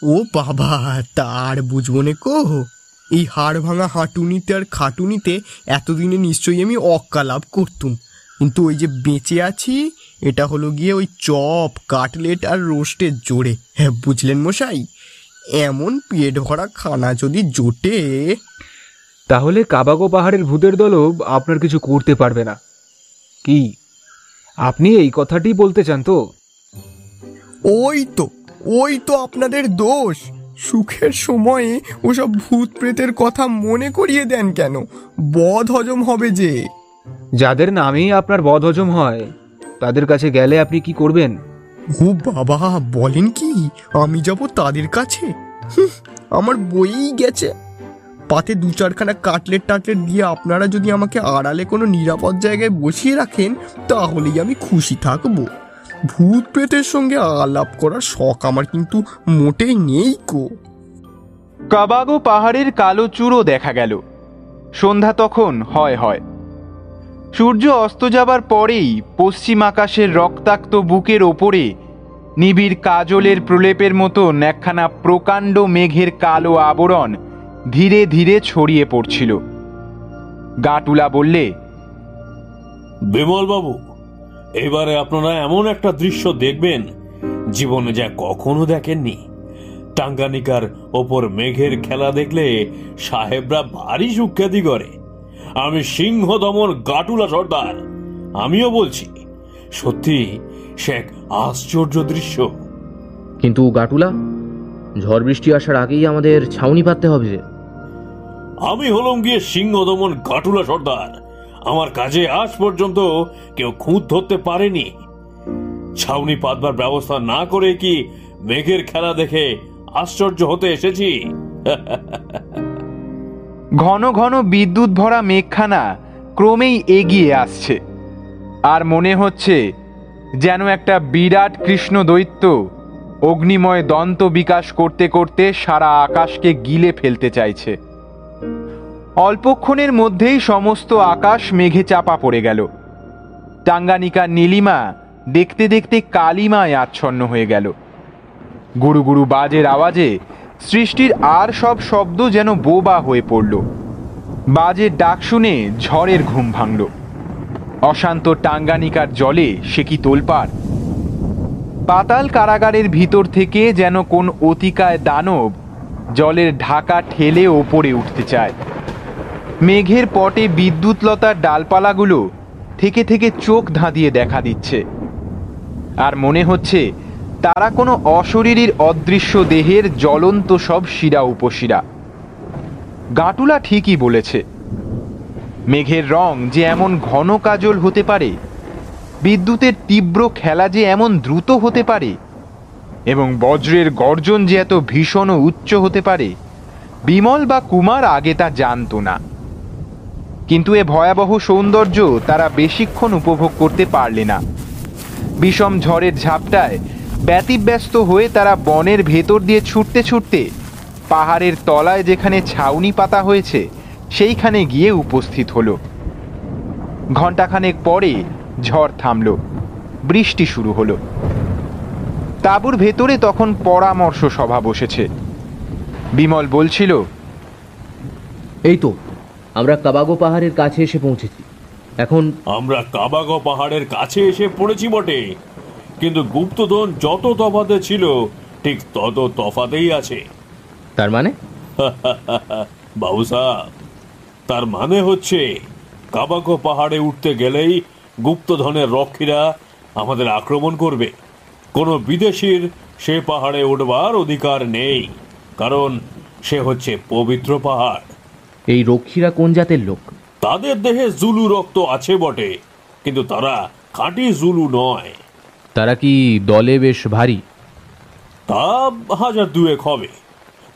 ও বাবা তার বুঝব নে কো। এই হাড় ভাঙা হাঁটুনিতে আর খাটুনিতে এতদিনে নিশ্চয়ই আমি অক্কা লাভ করতুম। কিন্তু ওই যে বেঁচে আছি এটা হলো গিয়ে ওই চপ কাটলেট আর রোস্টের জোরে। হ্যাঁ বুঝলেন মশাই? এমন পেট ভরা খানা যদি জোটে। তাহলে কাবাগো পাহাড়ের ভূতের দলও আপনার কিছু করতে পারবে না। কি? আপনি এই কথাটি বলতে চান তো? ওই তো ওই তো আপনাদের দোষ। সুখের সময়ে ওসব ভূত প্রেতের কথা মনে করিয়ে দেন কেন? বদ হজম হবে যে। যাদের নামেই আপনার বদ হজম হয় তাদের কাছে গেলে আপনি কি করবেন? ও বাবা বলেন কি আমি যাব তাদের কাছে? হুঁ, আমার বইই গেছে। পাতে দু চারখানা কাটলেট টাটলেট দিয়ে আপনারা যদি আমাকে আড়ালে কোনো নিরাপদ জায়গায় বসিয়ে রাখেন তাহলেই আমি খুশি থাকব। ভূত প্রেতের সঙ্গে আলাপ করার শখ আমার কিন্তু মোটেই নেই কো কাবাগো পাহাড়ের কালো চূড়ো দেখা গেল। সন্ধ্যা তখন হয় হয়। সূর্য অস্ত যাবার পরেই পশ্চিম আকাশের রক্তাক্ত বুকের ওপরে নিবিড় কাজলের প্রলেপের মতন একখানা প্রকাণ্ড মেঘের কালো আবরণ ধীরে ধীরে ছড়িয়ে পড়ছিল। গাটুলা বললে বিমল বাবু এবারে আপনারা এমন একটা দৃশ্য দেখবেন জীবনে যা কখনো দেখেননি। টাঙ্গানিকার ওপর মেঘের খেলা দেখলে সাহেবরা ভারী সুখ্যাতি করে। আমি সিংহ দমন গাটুলা সর্দার আমিও বলছি সত্যি সে এক আশ্চর্য দৃশ্য। কিন্তু গাটুলা ঝড় বৃষ্টি আসার আগেই আমাদের ছাউনি পাততে হবে। আমি হলাম গিয়ে সিংহ দমন গাটুলা সর্দার আমার কাজে আজ পর্যন্ত কেউ খুঁত ধরতে পারেনি। ছাউনি পাতবার ব্যবস্থা না করে কি মেঘের খেলা দেখে আশ্চর্য হতে এসেছি? ঘন ঘন বিদ্যুৎ ভরা মেঘখানা ক্রমেই এগিয়ে আসছে। আর মনে হচ্ছে যেন একটা বিরাট কৃষ্ণ দৈত্য অগ্নিময় দন্ত বিকাশ করতে করতে সারা আকাশকে গিলে ফেলতে চাইছে। অল্পক্ষণের মধ্যেই সমস্ত আকাশ মেঘে চাপা পড়ে গেল। টাঙ্গানিকা নীলিমা দেখতে দেখতে কালিমায় আচ্ছন্ন হয়ে গেল। গুরু গুরু বাজের আওয়াজে সৃষ্টির আর সব শব্দ যেন বোবা হয়ে পড়ল। বাজের ডাক শুনে ঝড়ের ঘুম ভাঙল। অশান্ত টাঙ্গানিকার জলে সে কি তোলপাড়? পাতাল কারাগারের ভিতর থেকে যেন কোন অতিকায় দানব জলের ঢাকা ঠেলে ওপরে উঠতে চায়। মেঘের পটে বিদ্যুৎলতার ডালপালাগুলো থেকে থেকে চোখ ধাঁধিয়ে দেখা দিচ্ছে। আর মনে হচ্ছে তারা কোনো অশরীরীর অদৃশ্য দেহের জ্বলন্ত সব শিরা উপশিরা। গাটুলা ঠিকই বলেছে, মেঘের রং যে এমন ঘন কাজল হতে পারে, বিদ্যুতের তীব্র খেলা যে এমন দ্রুত হতে পারে, এবং বজ্রের গর্জন যে এত ভীষণ উচ্চ হতে পারে, বিমল বা কুমার আগে তা জানতো না। কিন্তু এ ভয়াবহ সৌন্দর্য তারা বেশিক্ষণ উপভোগ করতে পারলে না। বিষম ঝড়ের ঝাপটায় ব্যতিব্যস্ত হয়ে তারা বনের ভেতর দিয়ে ছুটতে ছুটতে পাহাড়ের তলায় যেখানে ছাউনি পাতা হয়েছে, সেইখানে গিয়ে উপস্থিত হলো। ঘণ্টাখানেক পরে ঝড় থামলো, বৃষ্টি শুরু হলো। তাঁবুর ভেতরে তখন পরামর্শ সভা বসেছে। বিমল বলছিল, এই তো আমরা কাবাগো পাহাড়ের কাছে এসে পৌঁছেছি। এখন আমরা কাবাগো পাহাড়ের কাছে এসে পড়েছি বটে। কিন্তু গুপ্তধন যত তফাতে ছিল ঠিক তত তফাতেই আছে। তার মানে? বাবু সাহেব তার মানে হচ্ছে কাবাগো পাহাড়ে উঠতে গেলেই গুপ্তধনের রক্ষীরা আমাদের আক্রমণ করবে। কোনো বিদেশির সে পাহাড়ে উঠবার অধিকার নেই কারণ সে হচ্ছে পবিত্র পাহাড়। এই রক্ষীরা কোন জাতের লোক? তাদের দেহে জুলু রক্ত আছে বটে কিন্তু তারা খাঁটি জুলু নয়। তারা কি দলে বেশ ভারী? তা হাজার দুয়েক হবে।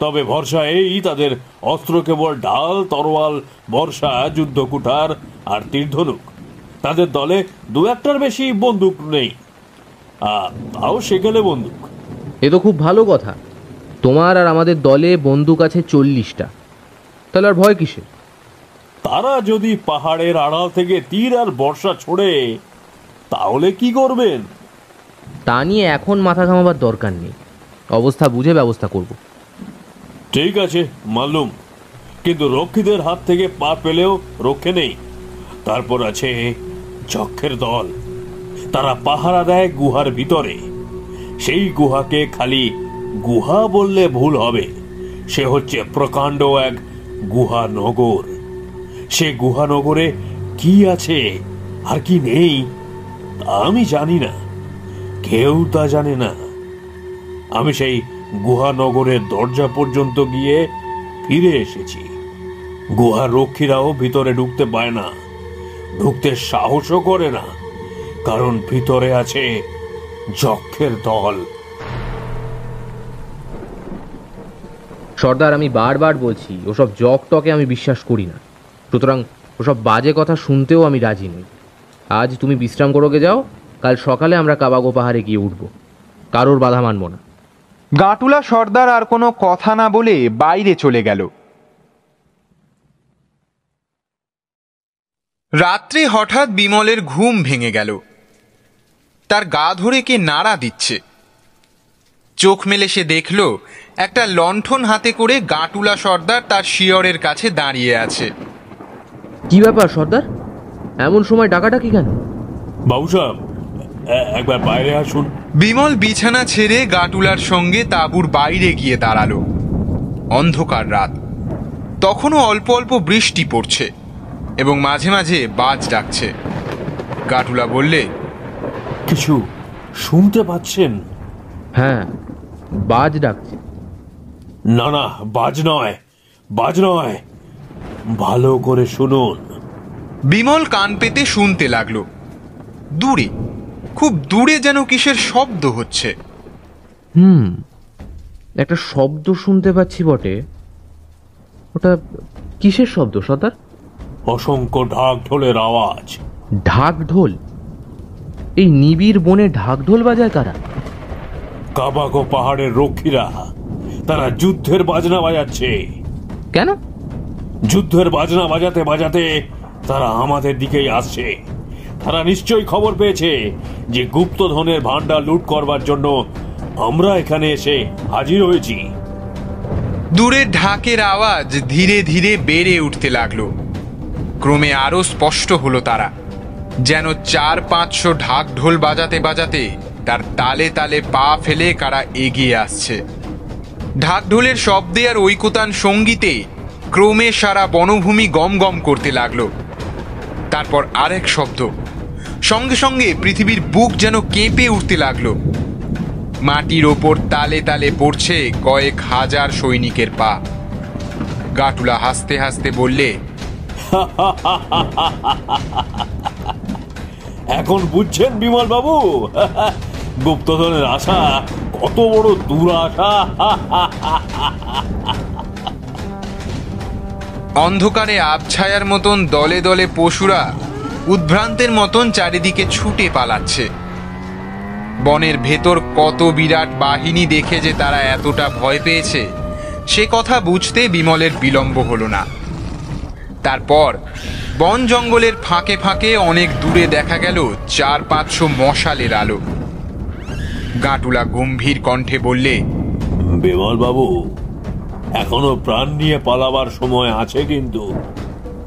তবে ভরসা এই তাদের অস্ত্র কেবল ঢাল তরোয়াল বর্ষা যুদ্ধকুঠার আর তীরধনুক। তাদের দলে দু একটার বেশি বন্দুক নেই। তাও সেকেলে বন্দুক। এ তো খুব ভালো কথা। তোমার আর আমাদের দলে বন্দুক আছে চল্লিশটা। তাহলে আর ভয় কিসের? তারা যদি পাহাড়ের আড়াল থেকে তীর আর বর্ষা ছোড়ে তাহলে কি করবেন? তা নিয়ে এখন মাথা ঘামাবার দরকার নেই। অবস্থা বুঝে ব্যবস্থা করব। ঠিক আছে মালুম। কিন্তু রক্ষীদের হাত থেকে পা পেলেও রক্ষে নেই। তারপর আছে যক্ষের দল। তারা পাহারা দেয় গুহার ভিতরে। সেই গুহাকে খালি গুহা বললে ভুল হবে। সে হচ্ছে প্রকাণ্ড এক গুহা নগর সে গুহা নগরে কি আছে আর কি নেই আমি জানি না। কেউ তা জানে না। আমি সেই গুহানগরের দরজা পর্যন্ত গিয়ে ফিরে এসেছি। গুহার রক্ষীরাও ভিতরে ঢুকতে পায় না, ঢুকতে সাহসও করে না, কারণ ভিতরে আছে যক্ষের দল। সর্দার, আমি বারবার বলছি, ওসব জক টকে আমি বিশ্বাস করি না। সুতরাং ওসব বাজে কথা শুনতেও আমি রাজি নই। আজ তুমি বিশ্রাম করোগে যাও, কাল সকালে আমরা কাবাগো পাহাড়ে গিয়ে উঠব। কারোর বাধা মানব না। গাটুলা সর্দার আর কোনো কথা না বলে বাইরে চলে গেল। রাত্রে হঠাৎ বিমলের ঘুম ভেঙে গেল। তার গা ধরে কে নাড়া দিচ্ছে। চোখ মেলে সে দেখল একটা লণ্ঠন হাতে করে গাটুলা সর্দার তার শিয়রের কাছে দাঁড়িয়ে আছে। কি ব্যাপার সর্দার? এমন সময় ডাকাডাকি কেন? বাবু সাহেব একবার বাইরে আসুন। বিমল বিছানা ছেড়ে গাটুলার সঙ্গে তাঁবুর বাইরে গিয়ে দাঁড়াল। অন্ধকার রাত। তখনও অল্প অল্প বৃষ্টি পড়ছে এবং মাঝে মাঝে বাজ ডাকছে। গাটুলা বললে কিছু শুনতে পাচ্ছেন? হ্যাঁ বাজ ডাকছে। না না বাজ নয় বাজ নয়। ভালো করে শুনুন। বিমল কান পেতে শুনতে লাগল। দূরে খুব দূরে যেন কিসের শব্দ হচ্ছে। হুম একটা শব্দ শুনতে পাচ্ছি বটে। ওটা কিসের শব্দ সর্দার? অসংখ্য ঢাক ঢোলের আওয়াজ। ঢাক ঢোল এই নিবিড় বনে ঢাক ঢোল বাজায় কারা? কাবাগো পাহাড়ের রক্ষীরা। তারা যুদ্ধের বাজনা বাজাচ্ছে। কেন? যুদ্ধের বাজনা বাজাতে বাজাতে তারা আমাদের দিকেই আসছে। তারা নিশ্চয়ই খবর পেয়েছে যে গুপ্তধনের ভান্ডার লুট করবার জন্য আমরা এখানে এসে হাজির হয়েছি। দূরে ঢাকের আওয়াজ ধীরে ধীরে বেড়ে উঠতে লাগল। ক্রমে আরও স্পষ্ট হলো তারা যেন চার পাঁচশো ঢাক ঢোল বাজাতে বাজাতে তার তালে তালে পা ফেলে কারা এগিয়ে আসছে। ঢাক ঢোলের শব্দে আর ঐকতান সঙ্গীতে ক্রমে সারা বনভূমি গম গম করতে লাগল। তারপর আরেক শব্দ। সঙ্গে সঙ্গে পৃথিবীর বুক যেন কেঁপে উঠতে লাগল। মাটির ওপর তালে তালে পড়ছে কয়েক হাজার সৈনিকের পা। গাটুলা হাসতে হাসতে বললে, এখন বুঝছেন বিমল বাবু গুপ্তধনের আশা কত বড় দুরাশা। অন্ধকারে আবছায়ার মতন দলে দলে পশুরা উদ্ভ্রান্তের মতন চারিদিকে ছুটে পালাচ্ছে। বনের ভেতর কত বিরাট বাহিনী দেখে যে তারা এতটা ভয় পেয়েছে, সে কথা বুঝতে বিমলের বিলম্ব হলো না। তারপর বন জঙ্গলের ফাঁকে ফাঁকে অনেক দূরে দেখা গেল চার পাঁচশো মশালের আলো। গাটুলা গম্ভীর কণ্ঠে বললে বিমল বাবু এখনও প্রাণ নিয়ে পালাবার সময় আছে কিন্তু।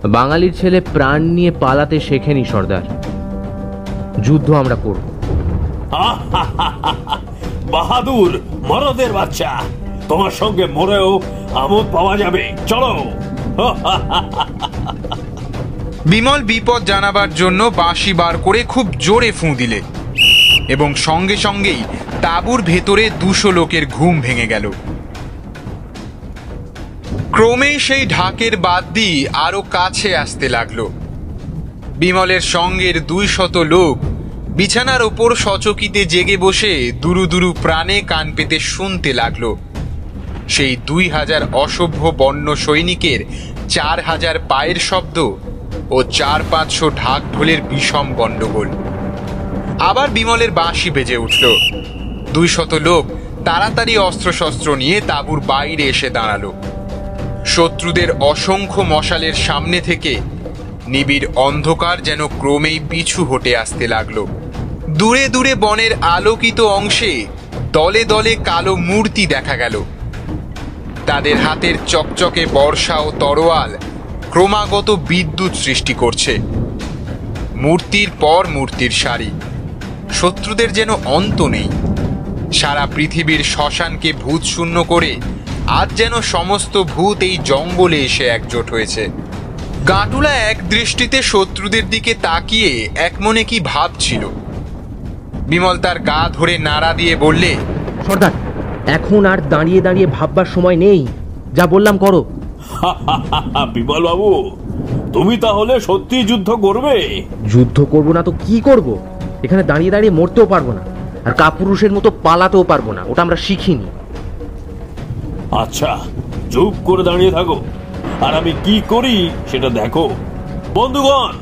বাঙালির ছেলে প্রাণ নিয়ে পালাতে শেখেনি সর্দার। যুদ্ধ আমরা করব। বাহাদুর মরদের বাচ্চা তোমার সঙ্গে মরেও আমোদ পাওয়া যাবে। চলো। বিমল বিপদ জানাবার জন্য বাঁশি বার করে খুব জোরে ফুঁ দিলে এবং সঙ্গে সঙ্গেই তাঁবুর ভেতরে দুশো লোকের ঘুম ভেঙে গেল। ক্রমেই সেই ঢাকের বাদ বাদ্যি আরও কাছে আসতে লাগল। বিমলের সঙ্গের দুই শত লোক বিছানার ওপর সচকিতে জেগে বসে দুরু দুরু প্রাণে কান পেতে শুনতে লাগল। সেই দুই হাজার অসভ্য বন্য সৈনিকের চার হাজার পায়ের শব্দ ও চার পাঁচশো ঢাক ঢোলের বিষম গণ্ডগোল। আবার বিমলের বাঁশি বেজে উঠল। দুই শত লোক তাড়াতাড়ি অস্ত্রশস্ত্র নিয়ে তাঁবুর বাইরে এসে দাঁড়াল। শত্রুদের অসংখ্য মশালের সামনে থেকে নিবিড় অন্ধকার যেন ক্রমেই পিছু হটে আসতে লাগল। দূরে দূরে বনের আলোকিত অংশে দলে দলে কালো মূর্তি দেখা গেল। তাদের হাতের চকচকে বর্ষা ও তরোয়াল ক্রমাগত বিদ্যুৎ সৃষ্টি করছে। মূর্তির পর মূর্তির সারি। শত্রুদের যেন অন্ত নেই। সারা পৃথিবীর শ্মশানকে ভূত শূন্য করে আজ যেন সমস্ত ভূত এই জঙ্গলে এসে একজোট হয়েছে। গাঁটুলা এক দৃষ্টিতে শত্রুদের দিকে তাকিয়ে এক মনে কি ভাবছিল বিমল তার গা ধরে নাড়া দিয়ে বললে সর্দার এখন আর দাঁড়িয়ে দাঁড়িয়ে ভাববার সময় নেই। যা বললাম করো। বিমল বাবু তুমি তাহলে সত্যি যুদ্ধ করবে? যুদ্ধ করব না তো কি করব? এখানে দাঁড়িয়ে দাঁড়িয়ে মরতেও পারব না। আর কাপুরুষের মতো পালাতেও পারব না ওটা আমরা শিখিনি। আচ্ছা চুপ করে দাঁড়িয়ে থাকো। আর আমি কি করি সেটা দেখো। বন্ধুগণ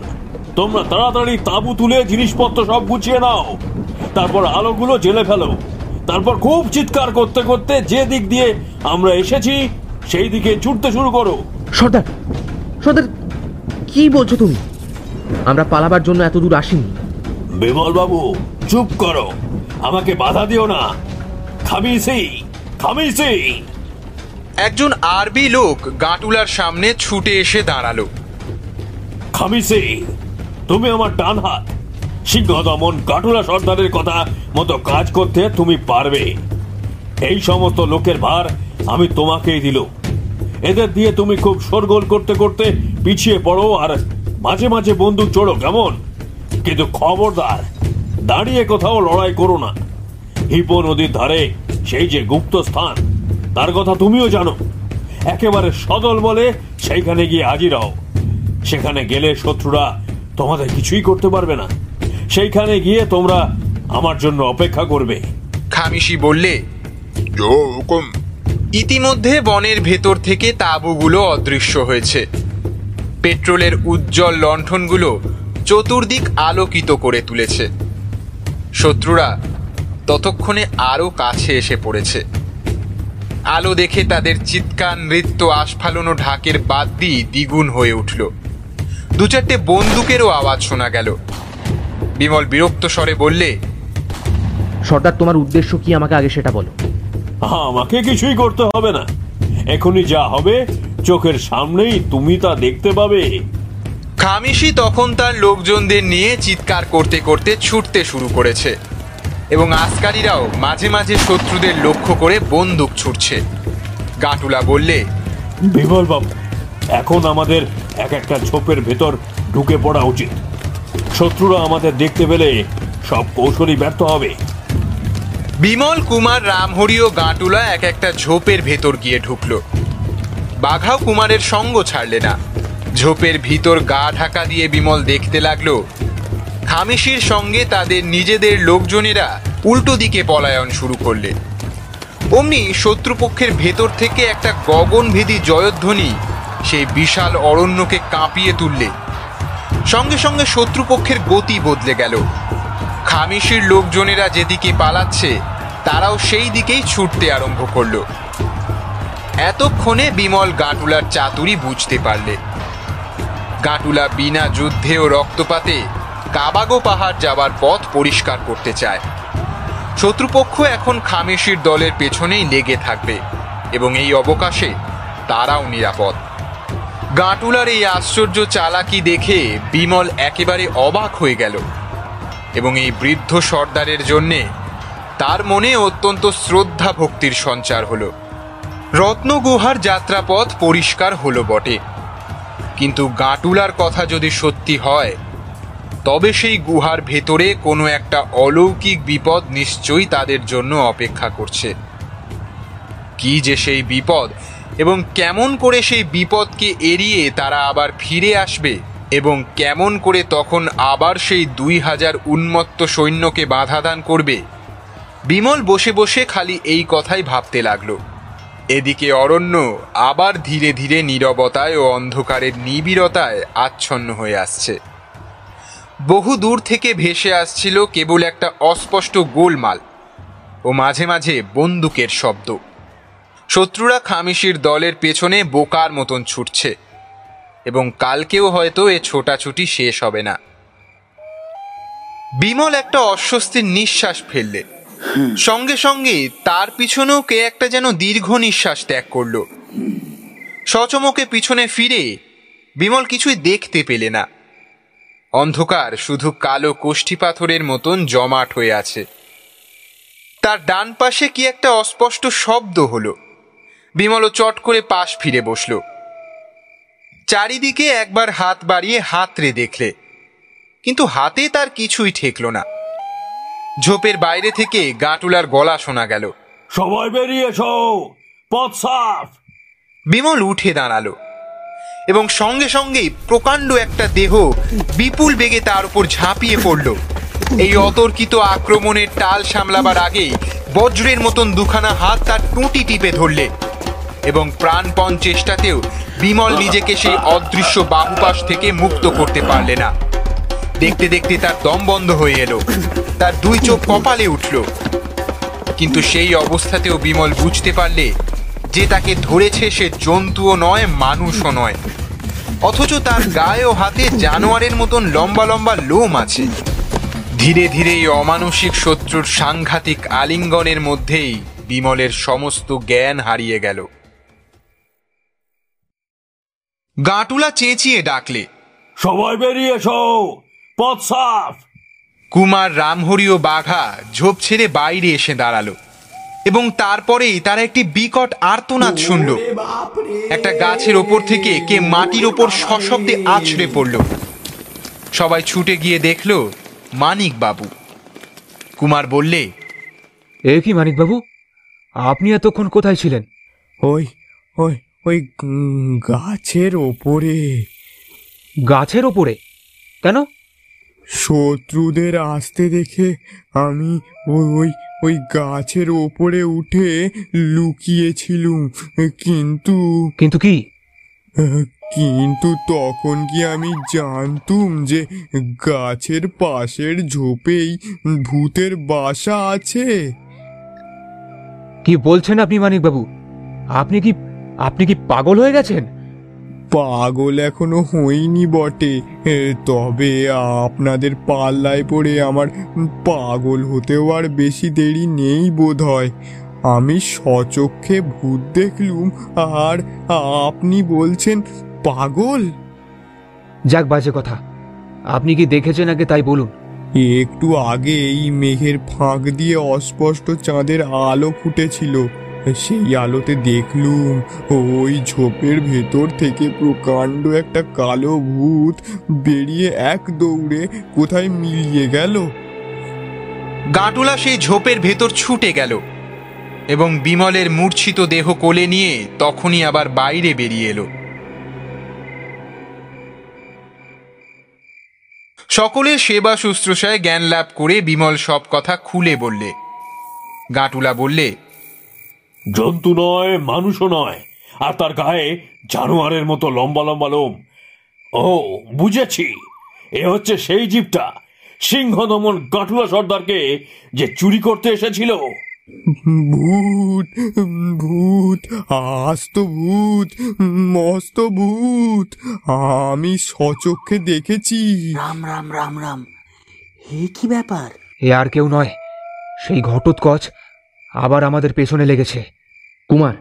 তোমরা তাড়াতাড়ি তাবু তুলে জিনিসপত্র সব গুছিয়ে নাও। তারপর আলোগুলো জেলে ফেলো। তারপর খুব চিৎকার করতে করতে যে দিক দিয়ে আমরা এসেছি সেই দিকে ছুটতে শুরু করো। সর্দার সর্দার কি বলছো তুমি? আমরা পালাবার জন্য এত দূর আসিনি। বিমল বাবু চুপ করো। আমাকে বাধা দিও না। খামিসি খামিসি। একজন আরবি লোক গাঁটুলার সামনে ছুটে এসে দাঁড়াল। খামিসি তুমি আমার ডান হাত। সিংহ দমন কাটুরা সর্দারের কথা মতো কাজ করতে তুমি পারবে। এই সমস্ত লোকের ভার আমি তোমাকেই দিল এদের দিয়ে তুমি খুব শোরগোল করতে করতে পিছিয়ে পড়ো আর মাঝে মাঝে বন্দুক চড়ো কেমন? কিন্তু খবরদার দাঁড়িয়ে কোথাও লড়াই করো না। হিপো নদীর ধারে, সেই যে গুপ্ত স্থান, তার কথা তুমিও জানো। একেবারে সদল বলে সেইখানে গিয়ে হাজির হও। সেখানে গেলে শত্রুরা তোমাদের কিছুই করতে পারবে না। সেইখানে গিয়ে তোমরা আমার জন্য অপেক্ষা করবে। খামিশি বললে ইতিমধ্যে বনের ভেতর থেকে তাঁবুগুলো অদৃশ্য হয়েছে। পেট্রোলের উজ্জ্বল লণ্ঠনগুলো চতুর্দিক আলোকিত করে তুলেছে। শত্রুরা ততক্ষণে আরও কাছে এসে পড়েছে। আলো দেখে তাদের চিৎকার নৃত্য আস্ফালন ও ঢাকের বাদ দিয়ে দ্বিগুণ হয়ে উঠল। দু চারটে বন্দুকেরও আওয়াজ শোনা গেল। বিমল বিরক্ত স্বরে বললে সর্দার তোমার উদ্দেশ্য কি? আমাকে আগে সেটা বলো। আমাকে কিছুই করতে হবে না। এখনই যা হবে চোখের সামনেই তুমি তা দেখতে পাবে। খামিশি তখন তার লোকজনদের নিয়ে চিৎকার করতে করতে ছুটতে শুরু করেছে। এবং আসকারীরাও মাঝে মাঝে শত্রুদের লক্ষ্য করে বন্দুক ছুটছে। গাটুলা বললে বিমল বাবু এখন আমাদের এক একটা ঝোপের ভেতর ঢুকে পড়া উচিত। শত্রুরা আমাদের দেখতে পেলে সব কৌশলই ব্যর্থ হবে। বিমল কুমার রামহরি ও গাঁটুলা এক একটা ঝোপের ভেতর গিয়ে ঢুকলো। বাঘাও কুমারের সঙ্গ ছাড়লে না। ঝোপের ভিতর গা ঢাকা দিয়ে বিমল দেখতে লাগল। খামিশির সঙ্গে তাদের নিজেদের লোকজনেরা উল্টো দিকে পলায়ন শুরু করলে অমনি শত্রুপক্ষের ভেতর থেকে একটা গগনভেদী জয়ধ্বনি সেই বিশাল অরণ্যকে কাঁপিয়ে তুললে। সঙ্গে সঙ্গে শত্রুপক্ষের গতি বদলে গেল। খামিশির লোকজনেরা যেদিকে পালাচ্ছে, তারাও সেই দিকেই ছুটতে আরম্ভ করল। এতক্ষণে বিমল গাঁটুলার চাতুরি বুঝতে পারলে। গাঁটুলা বিনা যুদ্ধে ও রক্তপাতে কাবাগো পাহাড় যাবার পথ পরিষ্কার করতে চায়। শত্রুপক্ষ এখন খামেশির দলের পেছনেই লেগে থাকবে এবং এই অবকাশে তারাও নিরাপদ। গাঁটুলার এই আশ্চর্য চালাকি দেখে বিমল একেবারে অবাক হয়ে গেল এবং এই বৃদ্ধ সর্দারের জন্যে তার মনে অত্যন্ত শ্রদ্ধা ভক্তির সঞ্চার হলো। রত্নগুহার যাত্রাপথ পরিষ্কার হলো বটে। কিন্তু গাঁটুলার কথা যদি সত্যি হয়, তবে সেই গুহার ভেতরে কোনো একটা অলৌকিক বিপদ নিশ্চয়ই তাদের জন্য অপেক্ষা করছে। কি যে সেই বিপদ এবং কেমন করে সেই বিপদকে এড়িয়ে তারা আবার ফিরে আসবে এবং কেমন করে তখন আবার সেই দুই হাজার উন্মত্ত সৈন্যকে বাধা দান করবে, বিমল বসে বসে খালি এই কথাই ভাবতে লাগল। এদিকে অরণ্য আবার ধীরে ধীরে নীরবতায় ও অন্ধকারের নিবিড়তায় আচ্ছন্ন হয়ে আসছে। বহু দূর থেকে ভেসে আসছিল কেবল একটা অস্পষ্ট গোলমাল ও মাঝে মাঝে বন্দুকের শব্দ। শত্রুরা খামিশির দলের পেছনে বোকার মতন ছুটছে এবং কালকেও হয়তো এ ছোটাছুটি শেষ হবে না। বিমল একটা অস্বস্তির নিঃশ্বাস ফেললে। সঙ্গে সঙ্গে তার পিছনেও কে একটা যেন দীর্ঘ নিঃশ্বাস ত্যাগ করল। সচমকে পিছনে ফিরে বিমল কিছুই দেখতে পেলে না। অন্ধকার শুধু কালো কোষ্ঠী পাথরের মতন জমাট হয়ে আছে। তার ডান পাশে কি একটা অস্পষ্ট শব্দ হলো। বিমলও চট করে পাশ ফিরে বসল। চারিদিকে একবার হাত বাড়িয়ে হাতড়ে দেখলে। কিন্তু হাতে তার কিছুই ঠেকলো না। ঝোপের বাইরে থেকে গাটুলার গলা শোনা গেল। সবাই বেরিয়ে এসো পথ সাফ। বিমল উঠে দাঁড়াল এবং সঙ্গে সঙ্গেই প্রকাণ্ড একটা দেহ বিপুল বেগে তার উপর ঝাঁপিয়ে পড়ল। এই অতর্কিত আক্রমণের টাল সামলাবার আগেই বজ্রের মতন দুখানা হাত তার টুঁটি টিপে ধরলে এবং প্রাণপণ চেষ্টাতেও বিমল নিজেকে সেই অদৃশ্য বাহুপাশ থেকে মুক্ত করতে পারলে না। দেখতে দেখতে তার দম বন্ধ হয়ে এলো। তার দুই চোখ কপালে উঠল। কিন্তু সেই অবস্থাতেও বিমল বুঝতে পারলে যে তাকে ধরেছে সে জন্তুও নয়, মানুষও নয়। অথচ তার গায়ে ও হাতে জানোয়ারের মতন লম্বা লম্বা লোম আছে। ধীরে ধীরে এই অমানসিক শত্রুর সাংঘাতিক আলিঙ্গনের মধ্যেই বিমলের সমস্ত জ্ঞান হারিয়ে গেল। গাঁটুলা চেঁচিয়ে ডাকলে, সবাই বেরিয়ে এসো। পথ সাফ। কুমার রামহরি ও বাঘা ঝোপ ছেড়ে বাইরে এসে দাঁড়াল এবং তারপরেই তারা একটি বিকট আর্তনাদ শুনল। একটা গাছের ওপর থেকে কে মাটির ওপর সশব্দে আছড়ে পড়ল। সবাই ছুটে গিয়ে দেখল মানিক বাবু। কুমার বললে এ কি মানিকবাবু আপনি এতক্ষণ কোথায় ছিলেন? ওই ওই ওই গাছের ওপরে। গাছের ওপরে? কেন? শত্রুদের আসতে দেখে আমি ওই ওই ওই গাছের ওপরে উঠে লুকিয়েছিলুম। কিন্তু কিন্তু কি? কিন্তু তখন কি আমি জানতুম যে গাছের পাশের ঝোপেই ভূতের বাসা আছে? কি বলছেন আপনি মানিকবাবু? আপনি কি আপনি কি পাগল হয়ে গেছেন? পাগল এখনও হইনি বটে। এ, তবে আপনাদের পাল্লায় পড়ে আমার পাগল হতেও আর বেশি দেরি নেই বোধ হয় আমি সচক্ষে ভূত দেখলুম আর আপনি বলছেন পাগল? যাক বাজে কথা। আপনি কি দেখেছেন আগে তাই বলুন। একটু আগে এই মেঘের ফাঁক দিয়ে অস্পষ্ট চাঁদের আলো ফুটেছিল। সেই আলোতে দেখলুম, ওই ঝোপের ভেতর থেকে প্রকাণ্ড একটা কালো ভূত বেরিয়ে এক দৌড়ে কোথায় মিলিয়ে গেল। গাঁটুলা সেই ঝোপের ভেতর ছুটে গেল এবং বিমলের মূর্ছিত দেহ কোলে নিয়ে তখনই আবার বাইরে বেরিয়ে এলো। সকলে সেবা শুশ্রূষায় জ্ঞান লাভ করে বিমল সব কথা খুলে বললে। গাঁটুলা বললে জন্তু নয় মানুষও নয়। আর তার গায়ে জানোয়ারের মতো লম্বা লম্বা লোম। ও বুঝেছি। এ হচ্ছে সেই জীবটা। সিংহ দমন গাঠুলা সর্দারকে যে চুরি করতে এসেছিল। ভূত ভূত আস্ত ভূত মস্ত ভূত আমি সচক্ষে দেখেছি। রাম রাম রাম রাম। হে কি ব্যাপার? এ আর কেউ নয়। সেই ঘটোৎকচ আবার আমাদের পেছনে লেগেছে। কুমার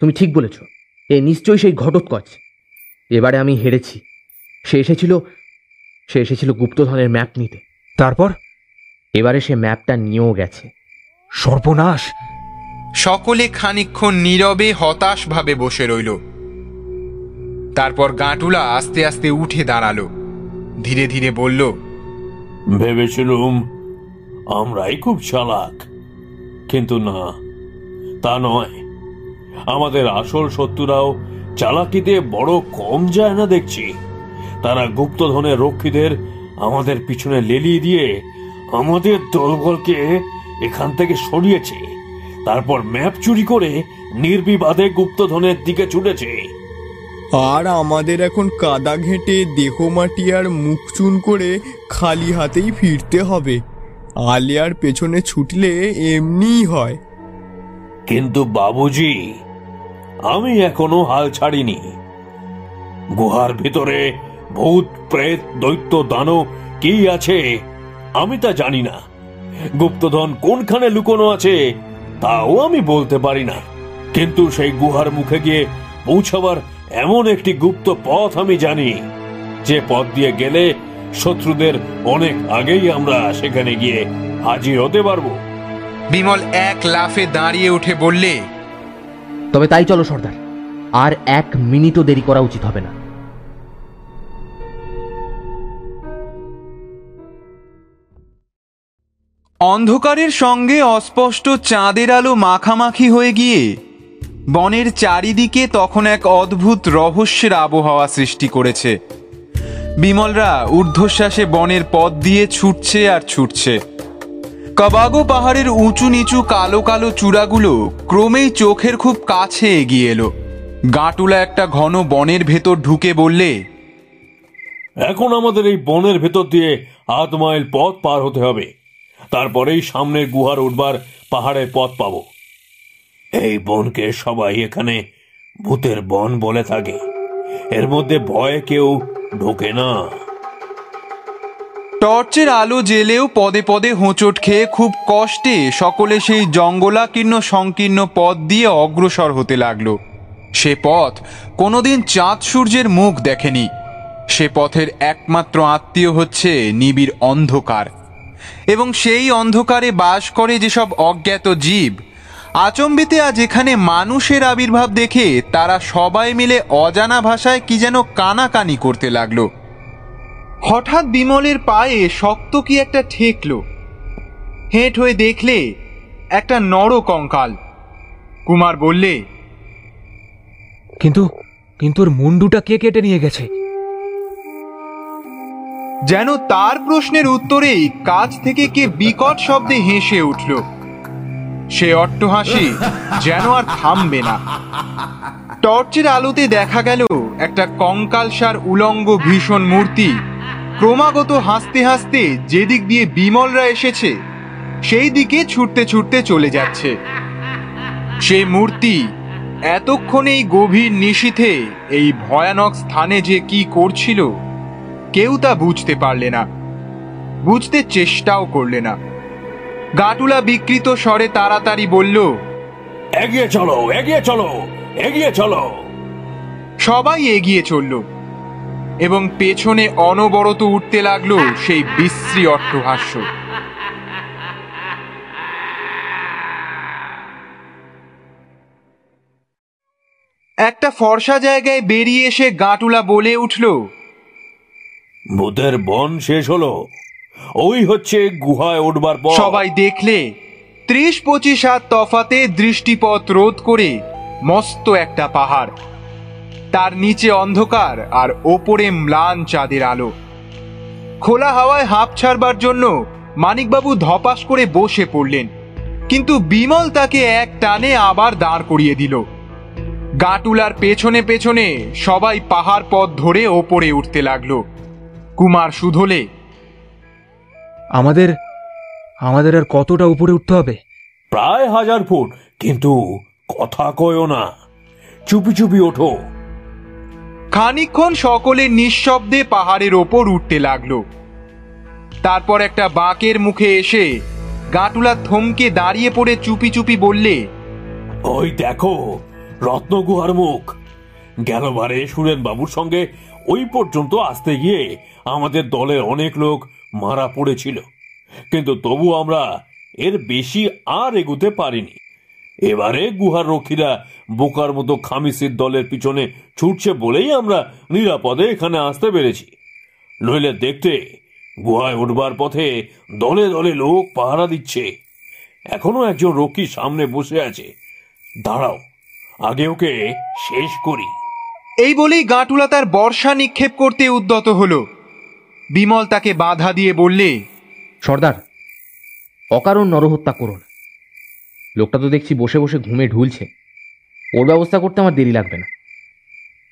তুমি ঠিক বলেছ এ নিশ্চয়ই সেই ঘটোৎকচ। এবারে আমি হেরেছি। সে এসেছিল সে এসেছিল গুপ্তধনের ম্যাপ নিতে। তারপর? এবারে সে ম্যাপটা নিয়েও গেছে। সর্বনাশ! সকলে খানিকক্ষণ নীরবে হতাশভাবে বসে রইল। তারপর গাঁটুলা আস্তে আস্তে উঠে দাঁড়াল। ধীরে ধীরে বলল ভেবেছিলুম আমরাই খুব চালাক। কিন্তু না, তা নয়। আমাদের আসল শত্রুরাও চালাকিতে বড় কম যায় না দেখছি। তারা গুপ্তধনের রক্ষীদের আমাদের পিছনে লেলিয়ে দিয়ে আমাদের দলবলকে এখান থেকে সরিয়েছে। তারপর ম্যাপ চুরি করে নির্বিবাদে গুপ্তধনের দিকে ছুটেছে। আর আমাদের এখন কাদা ঘেঁটে দেহ মাটি আর মুখ চুন করে খালি হাতেই ফিরতে হবে। আলিয়ার পেছনে ছুটলে এমনিই হয়। কিন্তু বাবুজি, আমি এখনও হাল ছাড়িনি। গুহার ভিতরে ভূত, প্রেত, দৈত্য, দানব কি আছে, আমি তা জানি না। গুপ্তধন কোনখানে লুকোনো আছে, তাও আমি বলতে পারি না। কিন্তু সেই গুহার মুখে গিয়ে পৌঁছাবার এমন একটি গুপ্ত পথ আমি জানি, যে পথ দিয়ে গেলে শত্রুদের অনেক আগেই আমরা সেখানে গিয়ে হাজির হতে পারব। বিমল এক লাফে দাঁড়িয়ে উঠে বললে তবে তাই চলো সর্দার। আর এক মিনিটও দেরি করা উচিত হবে না। অন্ধকারের সঙ্গে অস্পষ্ট চাঁদের আলো মাখামাখি হয়ে গিয়ে বনের চারিদিকে তখন এক অদ্ভুত রহস্যের আবহাওয়া সৃষ্টি করেছে। বিমলরা ঊর্ধ্বশ্বাসে বনের পথ দিয়ে ছুটছে আর ছুটছে। কাবাগো পাহাড়ের উঁচু নিচু কালো কালো চূড়াগুলো ক্রমেই চোখের খুব কাছে এগিয়ে এলো। গাঁটুলা একটা ঘন বনের ভেতর ঢুকে বললে, এখন আমাদের এই বনের ভেতর দিয়ে আধ মাইল পথ পার হতে হবে। তারপরেই সামনের গুহার উঠবার পাহাড়ের পথ পাবো। এই বনকে সবাই এখানে ভূতের বন বলে থাকে। এর মধ্যে ভয়ে কেউ ঢোকে না। টর্চের আলো জেলেও পদে পদে হোঁচট খেয়ে খুব কষ্টে সকলে সেই জঙ্গলাকীর্ণ সংকীর্ণ পথ দিয়ে অগ্রসর হতে লাগল। সে পথ কোনোদিন চাঁদ সূর্যের মুখ দেখেনি। সে পথের একমাত্র আত্মীয় হচ্ছে নিবিড় অন্ধকার। এবং সেই অন্ধকারে বাস করে যেসব অজ্ঞাত জীব আচম্বিতে আজ এখানে মানুষের আবির্ভাব দেখে তারা সবাই মিলে অজানা ভাষায় কি যেন কানাকানি করতে লাগল। হঠাৎ বিমলের পায়ে শক্ত কি একটা ঠেকলো। হেঁট হয়ে দেখলে একটা নর কঙ্কাল কুমার বললে কিন্তু কিন্তু ওর মুন্ডুটা কে কেটে নিয়ে গেছে? যেন তার প্রশ্নের উত্তরেই কাছ থেকে কে বিকট শব্দে হেসে উঠল। সে অট্টহাসি যেন আর থামবে না। টর্চের আলোতে দেখা গেল একটা কঙ্কালসার উলঙ্গ ভীষণ মূর্তি। ক্রমাগত হাসতে হাসতে যেদিক দিয়ে বিমলরা এসেছে, সেই দিকে ছুটতে ছুটতে চলে যাচ্ছে। সে মূর্তি এতক্ষণে এই গভীর নিশীথে এই ভয়ানক স্থানে যে কি করছিল, কেউ তা বুঝতে পারলে না। বুঝতে চেষ্টাও করলে না। গাটুলা বিকৃত স্বরে তাড়াতাড়ি বলল এগিয়ে চলো এগিয়ে চলো এগিয়ে চলো। সবাই এগিয়ে চলল এবং পেছনে অনবরত উঠতে লাগল সেই বিশ্রী অট্টহাস্য। একটা ফর্সা জায়গায় বেরিয়ে এসে গাটুলা বলে উঠল ভূতের বন শেষ হলো। ওই হচ্ছে গুহায় উঠবার পর সবাই দেখলে ত্রিশ পঁচিশ হাত তফাতে দৃষ্টিপথ রোধ করে মস্ত একটা পাহাড়। তার নিচে অন্ধকার আর ওপরে ম্লান চাঁদের আলো। খোলা হাওয়ায় হাঁপ ছাড়বার জন্য মানিকবাবু ধপাস করে বসে পড়লেন। কিন্তু বিমল তাকে এক টানে আবার দাঁড় করিয়ে দিল। গাটুলার পেছনে পেছনে সবাই পাহাড় পথ ধরে ওপরে উঠতে লাগল। কুমার শুধলে আমাদের আমাদের আর কতটা উপরে উঠতে হবে? প্রায় হাজার ফুট কিন্তু কথা কয়ও না। চুপি চুপি ওঠো। খানিকক্ষণ সকলে নিঃশব্দে পাহাড়ের ওপর উঠতে লাগল। তারপর একটা বাঁকের মুখে এসে গাটুলা থমকে দাঁড়িয়ে পড়ে চুপি চুপি বললে ওই দেখো রত্নগুহার মুখ। গেল গেলবারে সুরেন বাবুর সঙ্গে ওই পর্যন্ত আসতে গিয়ে আমাদের দলের অনেক লোক মারা পড়েছিল। কিন্তু তবু আমরা এর বেশি আর এগুতে পারিনি। এবারে গুহার রক্ষীরা বোকার মতো খামিসির দলের পিছনে ছুটছে বলেই আমরা নিরাপদে এখানে আসতে পেরেছি। নইলে দেখতে গুহায় উঠবার পথে দলে দলে লোক পাহারা দিচ্ছে। এখনও একজন রক্ষী সামনে বসে আছে। দাঁড়াও, আগে ওকে শেষ করি। এই বলেই গাঁটুলা তার বর্ষা নিক্ষেপ করতে উদ্যত হলো। বিমল তাকে বাধা দিয়ে বললে সর্দার অকারণ নরহত্যা করুন। লোকটা তো দেখছি বসে বসে ঘুমে ঢুলছে। ওর ব্যবস্থা করতে আমার দেরি লাগবে না।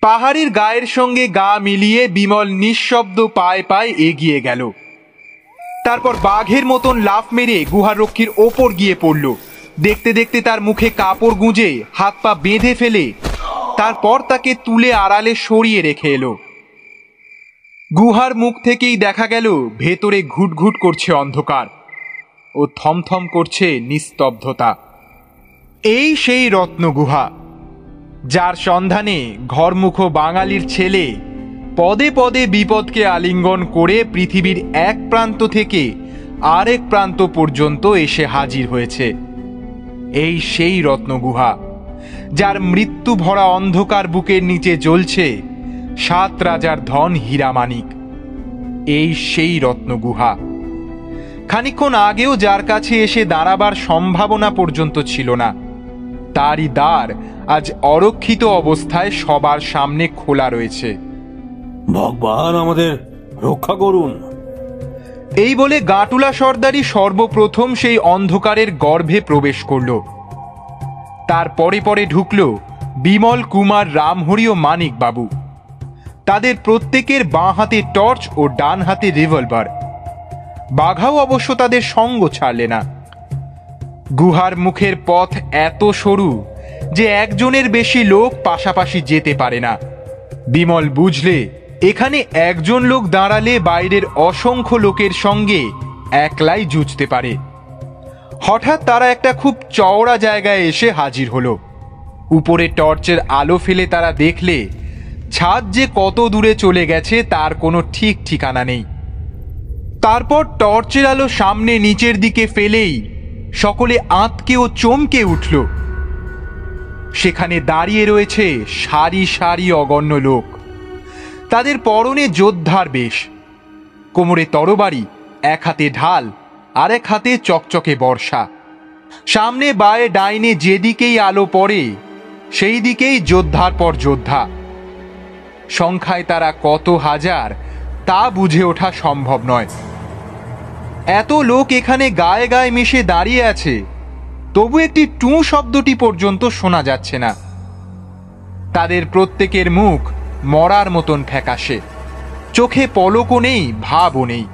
পাহাড়ির গায়ের সঙ্গে গা মিলিয়ে বিমল নিঃশব্দ পায়ে পায়ে এগিয়ে গেল। তারপর বাঘের মতন লাফ মেরে গুহারক্ষীর ওপর গিয়ে পড়ল। দেখতে দেখতে তার মুখে কাপড় গুঁজে হাত পা বেঁধে ফেলে তারপর তাকে তুলে আড়ালে সরিয়ে রেখে এলো। গুহার মুখ থেকেই দেখা গেল, ভেতরে ঘুটঘুট করছে অন্ধকার ও থমথম করছে নিস্তব্ধতা। এই সেই রত্নগুহা, যার সন্ধানে ঘরমুখ বাঙালির ছেলে পদে পদে বিপদকে আলিঙ্গন করে পৃথিবীর এক প্রান্ত থেকে আরেক প্রান্ত পর্যন্ত এসে হাজির হয়েছে। এই সেই রত্নগুহা, যার মৃত্যু ভরা অন্ধকার বুকের নিচে জ্বলছে সাত রাজার ধন হীরামানিক এই সেই রত্নগুহা খানিক্ষণ আগেও যার কাছে এসে দাঁড়াবার সম্ভাবনা পর্যন্ত ছিল না। তারই দ্বার আজ অরক্ষিত অবস্থায় সবার সামনে খোলা রয়েছে। ভগবান আমাদের রক্ষা করুন। এই বলে গাটুলা সর্দারই সর্বপ্রথম সেই অন্ধকারের গর্ভে প্রবেশ করল। তার পরে পরে ঢুকল বিমল কুমার রামহরি ও মানিক বাবু তাদের প্রত্যেকের বাঁ হাতে টর্চ ও ডান হাতে রিভলভার। বাঘাও অবশ্য তাদের সঙ্গ ছাড়লে না। গুহার মুখের পথ এত সরু যে একজনের বেশি লোক পাশাপাশি যেতে পারে না। বিমল বুঝলে, এখানে একজন লোক দাঁড়ালে বাইরের অসংখ্য লোকের সঙ্গে একলাই জুঝতে পারে। হঠাৎ তারা একটা খুব চওড়া জায়গায় এসে হাজির হলো। উপরে টর্চের আলো ফেলে তারা দেখলে ছাদ যে কত দূরে চলে গেছে তার কোনো ঠিক ঠিকানা নেই। তারপর টর্চের আলো সামনে নিচের দিকে ফেলেই সকলে আঁতকে ও চমকে উঠল। সেখানে দাঁড়িয়ে রয়েছে সারি সারি অগণ্য লোক। তাদের পরনে যোদ্ধার বেশ। কোমরে তরবারি, এক হাতে ঢাল আর এক হাতে চকচকে বর্ষা। সামনে বায়ে ডাইনে যেদিকেই আলো পড়ে সেই দিকেই যোদ্ধার পর যোদ্ধা। সংখ্যায় তারা কত হাজার, তা বুঝে ওঠা সম্ভব নয়। এত লোক এখানে গায়ে গায়ে মিশে দাঁড়িয়ে আছে, তবু একটি টু শব্দটি পর্যন্ত শোনা যাচ্ছে না। তাদের প্রত্যেকের মুখ মরার মতন ফ্যাকাশে, চোখে পলকও নেই, ভাবও নেই।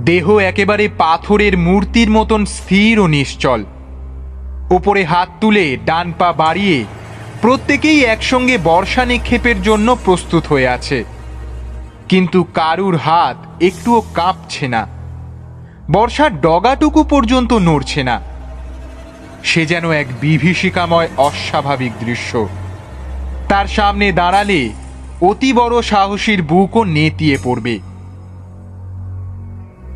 দেহ একেবারে পাথরের মূর্তির মতন স্থির ও নিশ্চল। ওপরে হাত তুলে ডান পা বাড়িয়ে প্রত্যেকেই একসঙ্গে বর্ষা নিক্ষেপের জন্য প্রস্তুত হয়ে আছে। কিন্তু কারুর হাত একটুও কাঁপছে না। বর্ষার ডগাটুকু পর্যন্ত নড়ছে না। সে যেন এক বিভীষিকাময় অস্বাভাবিক দৃশ্য। তার সামনে দাঁড়ালে অতি বড় সাহসীর বুকও নেতিয়ে পড়বে।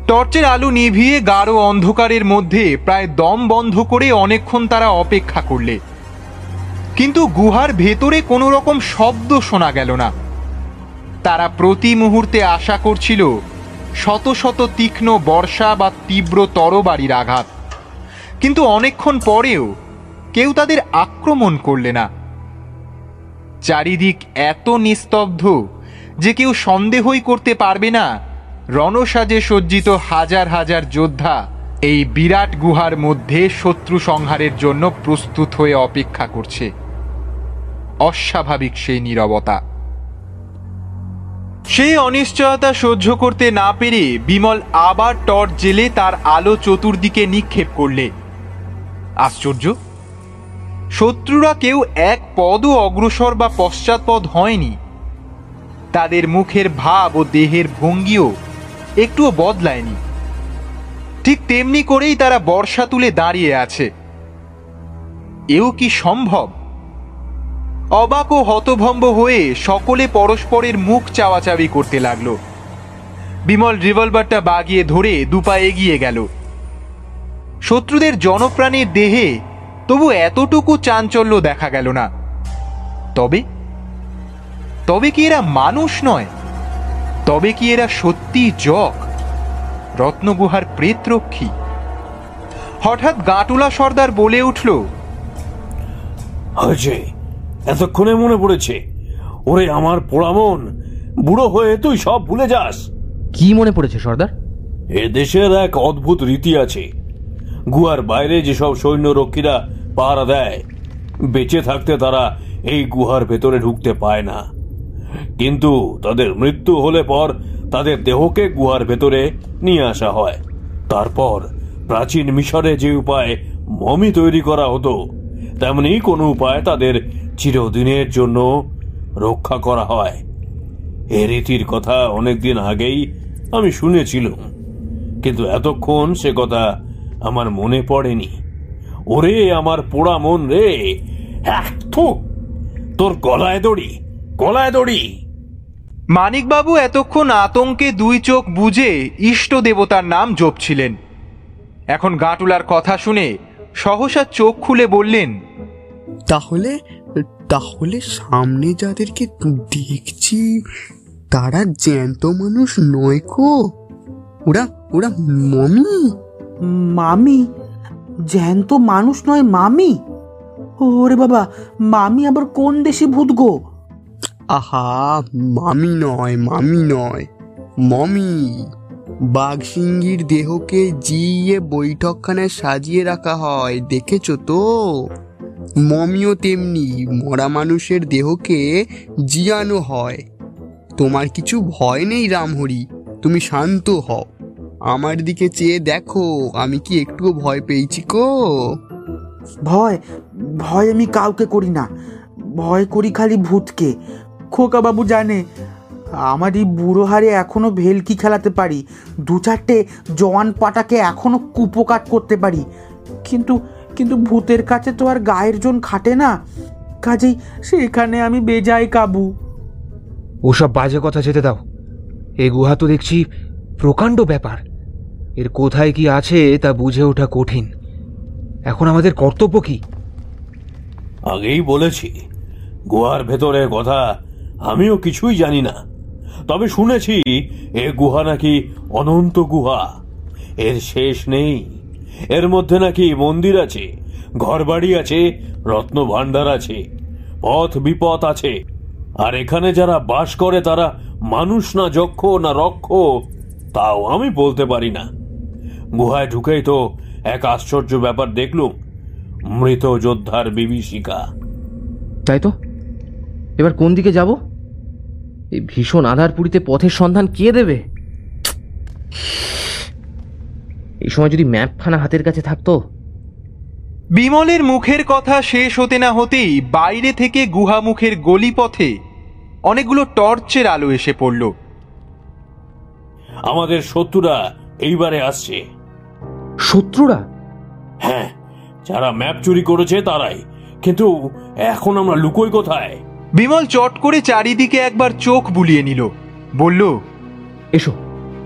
টর্চের আলো নিভিয়ে গাঢ় অন্ধকারের মধ্যে প্রায় দম বন্ধ করে অনেকক্ষণ তারা অপেক্ষা করলে। কিন্তু গুহার ভেতরে কোনো রকম শব্দ শোনা গেল না। তারা প্রতি মুহূর্তে আশা করছিল শত শত তীক্ষ্ণ বর্ষা বা তীব্র তরবারির আঘাত। কিন্তু অনেকক্ষণ পরেও কেউ তাদের আক্রমণ করলে না। চারিদিক এত নিস্তব্ধ যে কেউ সন্দেহই করতে পারবে না, রণসাজে সজ্জিত হাজার হাজার যোদ্ধা এই বিরাট গুহার মধ্যে শত্রু সংহারের জন্য প্রস্তুত হয়ে অপেক্ষা করছে। অস্বাভাবিক সেই নীরবতা। সেই অনিশ্চয়তা সহ্য করতে না পেরে বিমল আবার টর্চ জেলে তার আলো চতুর্দিকে নিক্ষেপ করলে। আশ্চর্য! শত্রুরা কেউ এক পদও অগ্রসর বা পশ্চাৎপদ হয়নি। তাদের মুখের ভাব ও দেহের ভঙ্গিও একটুও বদলায়নি। ঠিক তেমনি করেই তারা বর্ষা তুলে দাঁড়িয়ে আছে। এও কি সম্ভব? অবাক ও হতভম্ব হয়ে সকলে পরস্পরের মুখ চাওয়াচাবি করতে লাগল। বিমল রিভলভারটা বাগিয়ে ধরে দুপা এগিয়ে গেল। শত্রুদের জনপ্রাণীর দেহে তবু এতটুকু চাঞ্চল্য দেখা গেল না। তবে? তবে কি এরা মানুষ নয়? তবে কি এরা সত্যি জগ? রত্নগুহার প্রেতরক্ষী। হঠাৎ গাটুলা সর্দার বলে উঠল হয়েছে এতক্ষণে মনে পড়েছে। ওরে আমার পোড়ামন বুড়ো হয়ে তুই সব ভুলে যাস। কি মনে পড়েছে সর্দার? এ দেশের এক অদ্ভুত রীতি আছে। গুহার বাইরে যেসব সৈন্যরক্ষীরা পাহারা দেয় বেঁচে থাকতে তারা এই গুহার ভেতরে ঢুকতে পায় না। কিন্তু তাদের মৃত্যু হলে পর তাদের দেহকে গুহার ভেতরে নিয়ে আসা হয়। তারপর প্রাচীন মিশরে যে উপায় মমি তৈরি করা হতো তেমনি কোনো উপায় তাদের চিরদিনের জন্য রক্ষা করা হয়। এ রীতির কথা অনেকদিন আগেই আমি শুনেছিলাম। কিন্তু এতক্ষণ সে কথা আমার মনে পড়েনি। ওরে আমার পোড়া মন রে হ্যাঁ, তোর গলায় দড়ি গলায় দড়ি। মানিকবাবু এতক্ষণ আতঙ্কে দুই চোখ বুজে ইষ্ট দেবতার নাম জপছিলেন। এখন গাঁটুলার কথা শুনে সহসা চোখ খুলে বললেন তাহলে তাহলে সামনে যাদেরকে দেখছি তারা জ্যান্ত মানুষ নয় কো। ওরা ওরা মমি? মামি? জ্যান্ত মানুষ নয় মামি? ওরে বাবা মামি আবার কোন দেশি ভূত গো? আহা মামি নয় মামি নয় মমি। বাঘসিংহির দেহকে জিয়ে বৈঠকখানায় সাজিয়ে রাখা হয় দেখেছ তো? মমিও তেমনি মরা মানুষের দেহকে জিয়ানো হয়। তোমার কিছু ভয় নেই রামহরি, তুমি শান্ত হও। আমার দিকে চেয়ে দেখো, আমি কি একটুও ভয় পেয়েছি কো? ভয় ভয় আমি কাউকে করি না। ভয় করি খালি ভূতকে। খোকা বাবু জানে, আমার এই বুড়ো হারে এখনও ভেলকি খেলাতে পারি। দু চারটে জওয়ান পাটাকে এখনও কুপোকাট করতে পারি। কিন্তু কিন্তু ভূতের কাছে তো আর গায়ের জন খাটে না। কাজেই সেখানে আমি বেজায় কাবু। ওসব বাজে কথা যেতে দাও। এ গুহা তো দেখছি প্রকাণ্ড ব্যাপার। এর কোথায় কি আছে তা বুঝে ওঠা কঠিন। এখন আমাদের কর্তব্য কি? আগেই বলেছি গুহার ভেতরের কথা আমিও কিছুই জানি না। তবে শুনেছি এ গুহা নাকি অনন্ত গুহা। এর শেষ নেই। এর মধ্যে নাকি মন্দির আছে, ঘরবাড়ি আছে রত্ন ভাণ্ডার আছে, পথ বিপদ আছে। আর এখানে যারা বাস করে তারা মানুষ না যক্ষ না রক্ষ, তাও আমি বলতে পারি না। গুহায় ঢুকেই তো এক আশ্চর্য ব্যাপার দেখলুম, মৃত যোদ্ধার বিভীষিকা। তাই তো? এবার কোন দিকে যাব? এই ভীষণ আধারপুরিতে পথের সন্ধান কে দেবে? এই সময় যদি ম্যাপখানা হাতের কাছে থাকতো? বিমলের মুখের কথা শেষ হতে না হতেই বাইরে থেকে গুহামুখের গলিপথে অনেকগুলো টর্চের আলো এসে পড়ল। আমাদের শত্রুরা এইবারে আসছে। শত্রুরা? হ্যাঁ যারা ম্যাপ চুরি করেছে তারাই। কিন্তু এখন আমরা লুকোই কোথায়? বিমল চট করে চারিদিকে একবার চোখ বুলিয়ে নিল। বলল এসো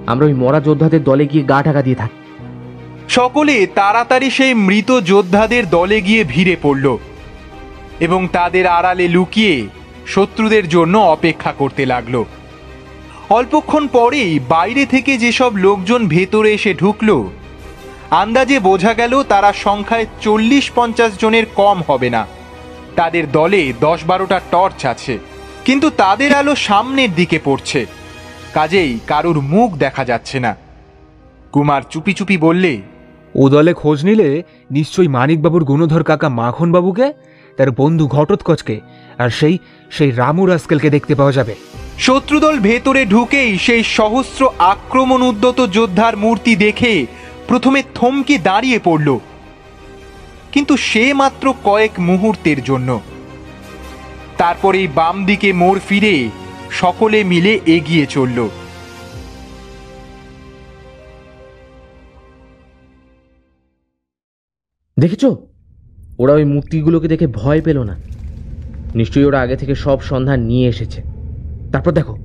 আমরা ওই মরা যোদ্ধাদের দলে গিয়ে গা ঢাকা দিয়ে থাকি। সকলে তাড়াতাড়ি সেই মৃত যোদ্ধাদের দলে গিয়ে ভিড়ে পড়ল এবং তাদের আড়ালে লুকিয়ে শত্রুদের জন্য অপেক্ষা করতে লাগল। অল্পক্ষণ পরেই বাইরে থেকে যেসব লোকজন ভেতরে এসে ঢুকলো, আন্দাজে বোঝা গেল তারা সংখ্যায় চল্লিশ পঞ্চাশ জনের কম হবে না। তাদের দলে দশ বারোটা টর্চ আছে, কিন্তু তাদের আলো সামনের দিকে পড়ছে। কাজেই কারুর মুখ দেখা যাচ্ছে না। কুমার চুপি চুপি বললে ও দলে খোঁজ নিলে নিশ্চয়ই মানিকবাবুর গুণধর কাকা মাখনবাবুকে, তার বন্ধু ঘটোৎকচকে আর সেই সেই রামু রাস্কেলকে দেখতে পাওয়া যাবে। শত্রুদল ভেতরে ঢুকেই সেই সহস্র আক্রমণ উদ্যত যোদ্ধার মূর্তি দেখে প্রথমে থমকে দাঁড়িয়ে পড়ল। কিন্তু সে মাত্র কয়েক মুহূর্তের জন্য। তারপরেই বাম দিকে মোড় ফিরে সকলে মিলে এগিয়ে চলল। দেখেছ? ওরা ওই মূর্তিগুলোকে দেখে ভয় পেল না। নিশ্চয়ই ওরা আগে থেকে সব সন্ধান নিয়ে এসেছে। তারপর দেখো,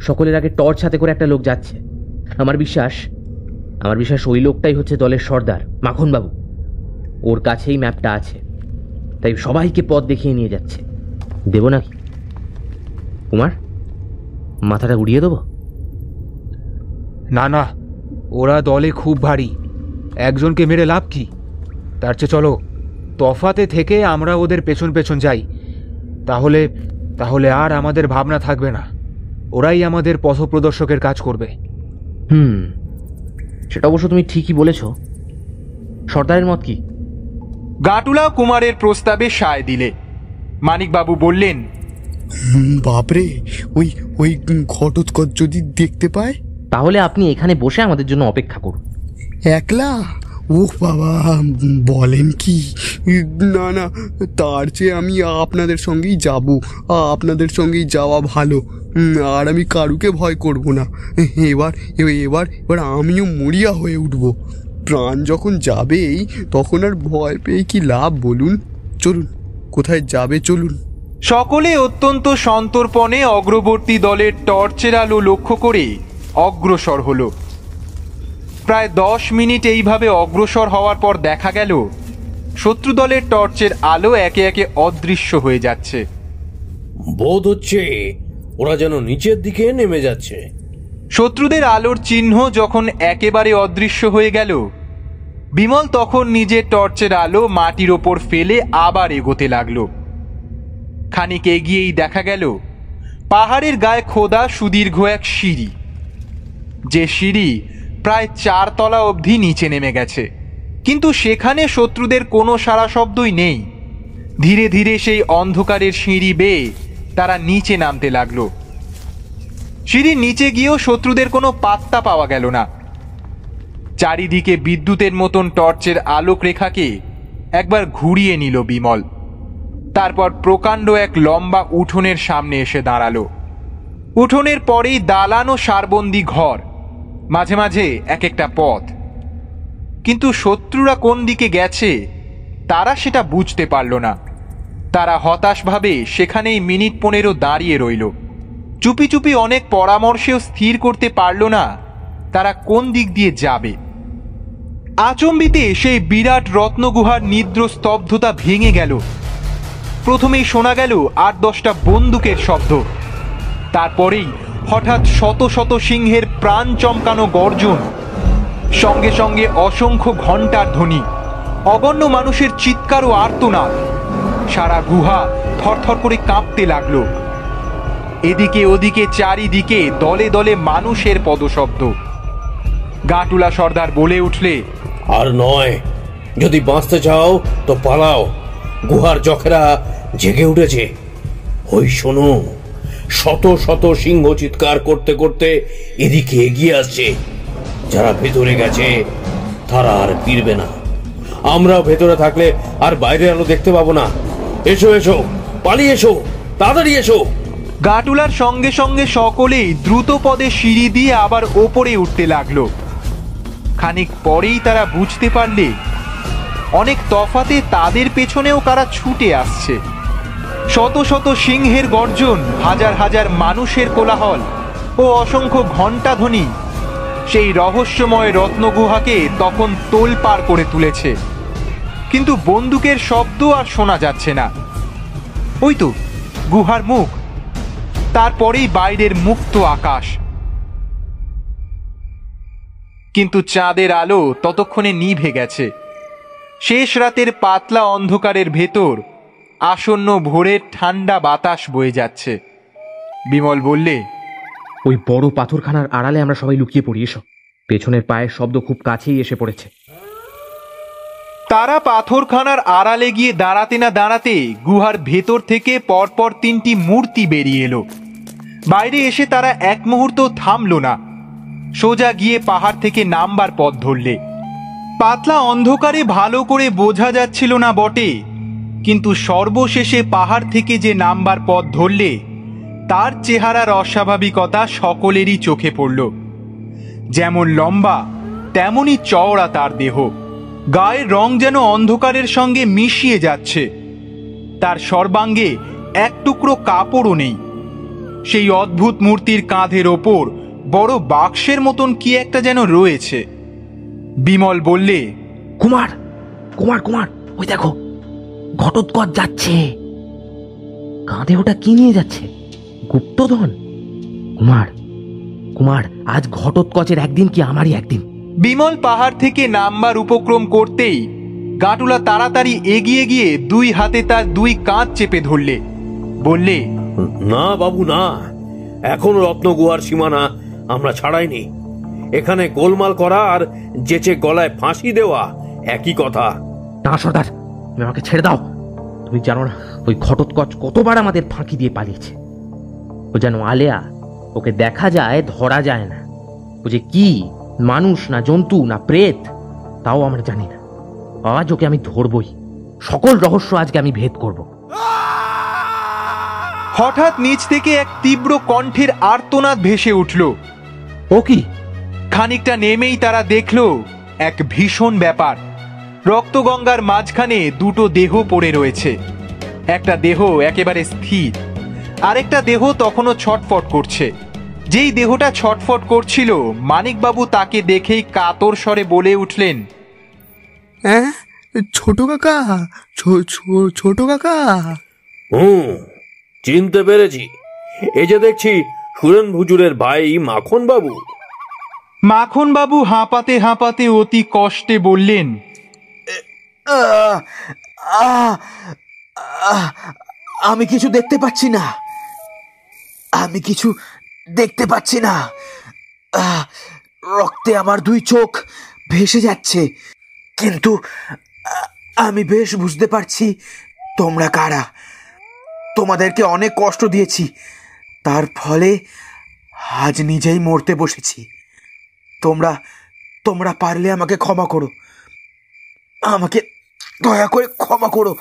সকলের আগে টর্চ হাতে করে একটা লোক যাচ্ছে। আমার বিশ্বাস আমার বিশ্বাস ওই লোকটাই হচ্ছে দলের সর্দার, মাখনবাবু। ওর কাছেই ম্যাপটা আছে। তাই সবাইকে পথ দেখিয়ে নিয়ে যাচ্ছে। দেবো নাকি? কুমার, মাথাটা উড়িয়ে দেবো? না না, ওরা দলে খুব ভারী। একজনকে মেরে লাভ কি? তার চেয়ে চলো তফাতে থেকে আমরা ওদের পেছন পেছন যাই। তাহলে তাহলে আর আমাদের ভাবনা থাকবে না। ওরাই আমাদের পথপ্রদর্শকের কাজ করবে। হুম সেটা অবশ্য তুমি ঠিকই বলেছ। সর্দারের মত কি? গাটুলা কুমারের প্রস্তাবে সায় দিলে। মানিকবাবু বললেন বাপরে ওই ওই ঘটোৎকচ যদি দেখতে পায়? তাহলে আপনি এখানে বসে আমাদের জন্য অপেক্ষা করুন। একলা? ওহ বাবা বলেন কি? না না, তার চেয়ে আমি আপনাদের সঙ্গেই যাব। আপনাদের সঙ্গেই যাওয়া ভালো। আর আমি কারুকে ভয় করব না। এবার এবার এবার আমিও মরিয়া হয়ে উঠব। প্রাণ যখন যাবেই, তখন আর ভয় পেয়ে কি লাভ বলুন? চলুন, কোথায় যাবে চলুন। সকলে অত্যন্ত সন্তর্পণে অগ্রবর্তী দলের টর্চের আলো লক্ষ্য করে অগ্রসর হলো। প্রায় দশ মিনিট এইভাবে অগ্রসর হওয়ার পর দেখা গেল শত্রু দলের টর্চের আলো একে একে অদৃশ্য হয়ে যাচ্ছে। বোধ হচ্ছে ওরা যেন নিচের দিকে নেমে যাচ্ছে। শত্রুদের আলোর চিহ্ন যখন একেবারে অদৃশ্য হয়ে গেল বিমল তখন নিজের টর্চের আলো মাটির ওপর ফেলে আবার এগোতে লাগল। খানিক এগিয়েই দেখা গেল পাহাড়ের গায়ে খোদা সুদীর্ঘ এক সিঁড়ি। যে সিঁড়ি প্রায় চার তলা অবধি নিচে নেমে গেছে। কিন্তু সেখানে শত্রুদের কোনো সারা শব্দই নেই। ধীরে ধীরে সেই অন্ধকারের সিঁড়ি বেয়ে তারা নিচে নামতে লাগল। সিঁড়ির নিচে গিয়েও শত্রুদের কোনো পাত্তা পাওয়া গেল না। চারিদিকে বিদ্যুতের মতন টর্চের আলোক রেখাকে একবার ঘুরিয়ে নিল বিমল। তারপর প্রকাণ্ড এক লম্বা উঠোনের সামনে এসে দাঁড়াল। উঠোনের পরেই দালান ও সারবন্দি ঘর মাঝে মাঝে এক একটা পথ। কিন্তু শত্রুরা কোন দিকে গেছে, তারা সেটা বুঝতে পারল না। তারা হতাশভাবে সেখানেই মিনিট পনেরো দাঁড়িয়ে রইল। চুপি চুপি অনেক পরামর্শেও স্থির করতে পারল না তারা কোন দিক দিয়ে যাবে। আচম্বিতে সেই বিরাট রত্নগুহার নিদ্র স্তব্ধতা ভেঙে গেল। প্রথমেই শোনা গেল আট দশটা বন্দুকের শব্দ। তারপরেই হঠাৎ শত শত সিংহের প্রাণ চমকানো গর্জন। সঙ্গে সঙ্গে অসংখ্য ঘণ্টার ধ্বনি। অগণ্য মানুষের চিৎকার ও আর্তনাদ। সারা গুহা থরথর করে কাঁপতে লাগল। এদিকে ওদিকে চারিদিকে দলে দলে মানুষের পদশব্দ। গাটুলা সর্দার বলে উঠলে, আর নয়, যদি বাঁচতে চাও, তো পালাও। গুহার জখেরা জেগে উঠেছে। ওই শোনো। শত শত সিংহ চিৎকার করতে করতে এদিকে এগিয়ে আসছে। যারা ভেতরে গেছে, তারা আর ফিরবে না। আমরাও ভেতরে থাকলে আর বাইরে আলো দেখতে পাবো না। এসো এসো, পালিয়ে এসো, তাড়াতাড়ি এসো। গাটুলার সঙ্গে সঙ্গে সকলেই দ্রুত পদে সিঁড়ি দিয়ে আবার ওপরে উঠতে লাগল। খানিক পরেই তারা বুঝতে পারলে, অনেক তফাতে তাদের পেছনেও কারা ছুটে আসছে। শত শত সিংহের গর্জন, হাজার হাজার মানুষের কোলাহল ও অসংখ্য ঘণ্টাধ্বনি সেই রহস্যময় রত্নগুহাকে তখন তোলপাড় করে তুলেছে। কিন্তু বন্দুকের শব্দ আর শোনা যাচ্ছে না। ওই তো, গুহার মুখ। তারপরেই বাইরের মুক্ত আকাশ। কিন্তু চাঁদের আলো ততক্ষণে নিভে গেছে। শেষ রাতের পাতলা অন্ধকারের ভেতর আসন্ন ভোরের ঠান্ডা বাতাস বয়ে যাচ্ছে। বিমল বললে ওই বড় পাথরখানার আড়ালে আমরা সবাই লুকিয়ে পড়ি এসো। পেছনের পায়ের শব্দ খুব কাছেই এসে পড়েছে। তারা পাথরখানার আড়ালে গিয়ে দাঁড়াতে না দাঁড়াতে গুহার ভেতর থেকে পরপর তিনটি মূর্তি বেরিয়ে এলো। বাইরে এসে তারা এক মুহূর্ত থামলো না। সোজা গিয়ে পাহাড় থেকে নামবার পথ ধরলে। পাতলা অন্ধকারে ভালো করে বোঝা যাচ্ছিল না বটে কিন্তু সর্বশেষে পাহাড় থেকে যে নামবার পথ ধরলে, তার চেহারার অস্বাভাবিকতা সকলেরই চোখে পড়ল। যেমন লম্বা, তেমনই চওড়া তার দেহ। গায়ের রং যেন অন্ধকারের সঙ্গে মিশিয়ে যাচ্ছে। তার সর্বাঙ্গে এক টুকরো কাপড়ও নেই। সেই অদ্ভুত মূর্তির কাঁধের ওপর বড় বাক্সের মতন কি একটা যেন রয়েছে। বিমল বললে, কুমার কুমার কুমার, ওই দেখো। ঘটোৎকচ যাচ্ছে। কাঁধে ওটা কি নিয়ে যাচ্ছে? গুপ্তধন? কুমার কুমার আজ ঘটোৎকচের একদিন কি আমারই একদিন? বিমল পাহাড় থেকে নামবার উপক্রম করতেই গাটুলা তাড়াতাড়ি এগিয়ে গিয়ে দুই হাতে তার দুই কাঁধ চেপে ধরলে। বললে না বাবু না। এখন রত্নগুহার সীমানা আমরা ছাড়াইনি। এখানে গোলমাল করা আর যেচে গলায় ফাঁসি দেওয়া একই কথা। না সর্দার তুমি আমাকে ছেড়ে দাও। তুমি জানো না ওই ঘটোৎকচ কতবার আমাদের ফাঁকি দিয়ে পালিয়েছে। ও যেন আলেয়া ওকে দেখা যায় ধরা যায় না। ও যে কি মানুষ না জন্তু না প্রেত তাও আমরা জানি না। আজ ওকে আমি ধরবই। সকল রহস্য আজকে আমি ভেদ করব। হঠাৎ নিচ থেকে এক তীব্র কণ্ঠের আর্তনাদ ভেসে উঠল। ও কি? খানিকটা নেমেই তারা দেখল এক ভীষণ ব্যাপার। রক্তগঙ্গার মাঝখানে দুটো দেহ পড়ে রয়েছে। একটা দেহ একেবারে স্থির। আরেকটা দেহ তখনও ছটফট করছে। যেই দেহটা ছটফট করছিল মানিকবাবু তাকে দেখেই কাতর স্বরে বলে উঠলেন হ্যাঁ ছোট কাকা ছো- ছো- ছোট কাকা। হুম চিনতে পেরেছি। এই যে দেখছি সুরেন ভুজুরের ভাই মাখন বাবু মাখন বাবু হাঁপাতে হাঁপাতে অতি কষ্টে বললেন আমি কিছু দেখতে পাচ্ছি না। আমি কিছু দেখতে পাচ্ছি না। রক্তে আমার দুই চোখ ভেসে যাচ্ছে। কিন্তু আমি বেশ বুঝতে পারছি তোমরা কারা। তোমাদেরকে অনেক কষ্ট দিয়েছি। তার ফলে আজ নিজেই মরতে বসেছি। তোমরা তোমরা পারলে আমাকে ক্ষমা করো। আমাকে দয়া করে ক্ষমা করো।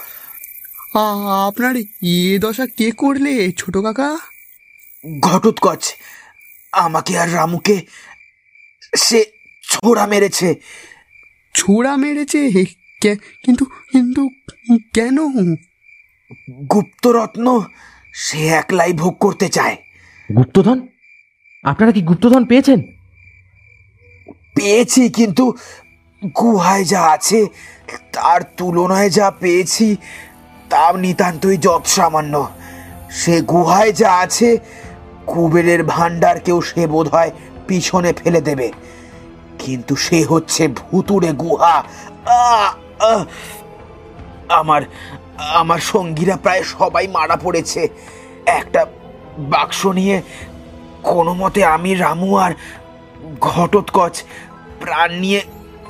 আপনার এ দশা কে করলে ছোট কাকা? ঘটোৎকচ আমাকে আর রামুকে সে ছোড়া মেরেছে। ছোড়া মেরেছে? কে- কিন্তু কিন্তু কেন? গুপ্তরত্ন সে একলাই ভোগ করতে চায়। গুপ্তধন? আপনারা কি গুপ্তধন পেয়েছেন? পেয়েছি কিন্তু গুহায় যা আছে, তার তুলনায় যা পেয়েছি তা নিতান্তই যৎ সামান্য সে গুহায় যা আছে, কুবেরের ভাণ্ডারকেও সে বোধ হয় পিছনে ফেলে দেবে। কিন্তু সে হচ্ছে ভুতুড়ে গুহা! আমার আমার সঙ্গীরা প্রায় সবাই মারা পড়েছে। একটা বাক্স নিয়ে কোনো মতে আমি রামু আর ঘটোৎকচ প্রাণ নিয়ে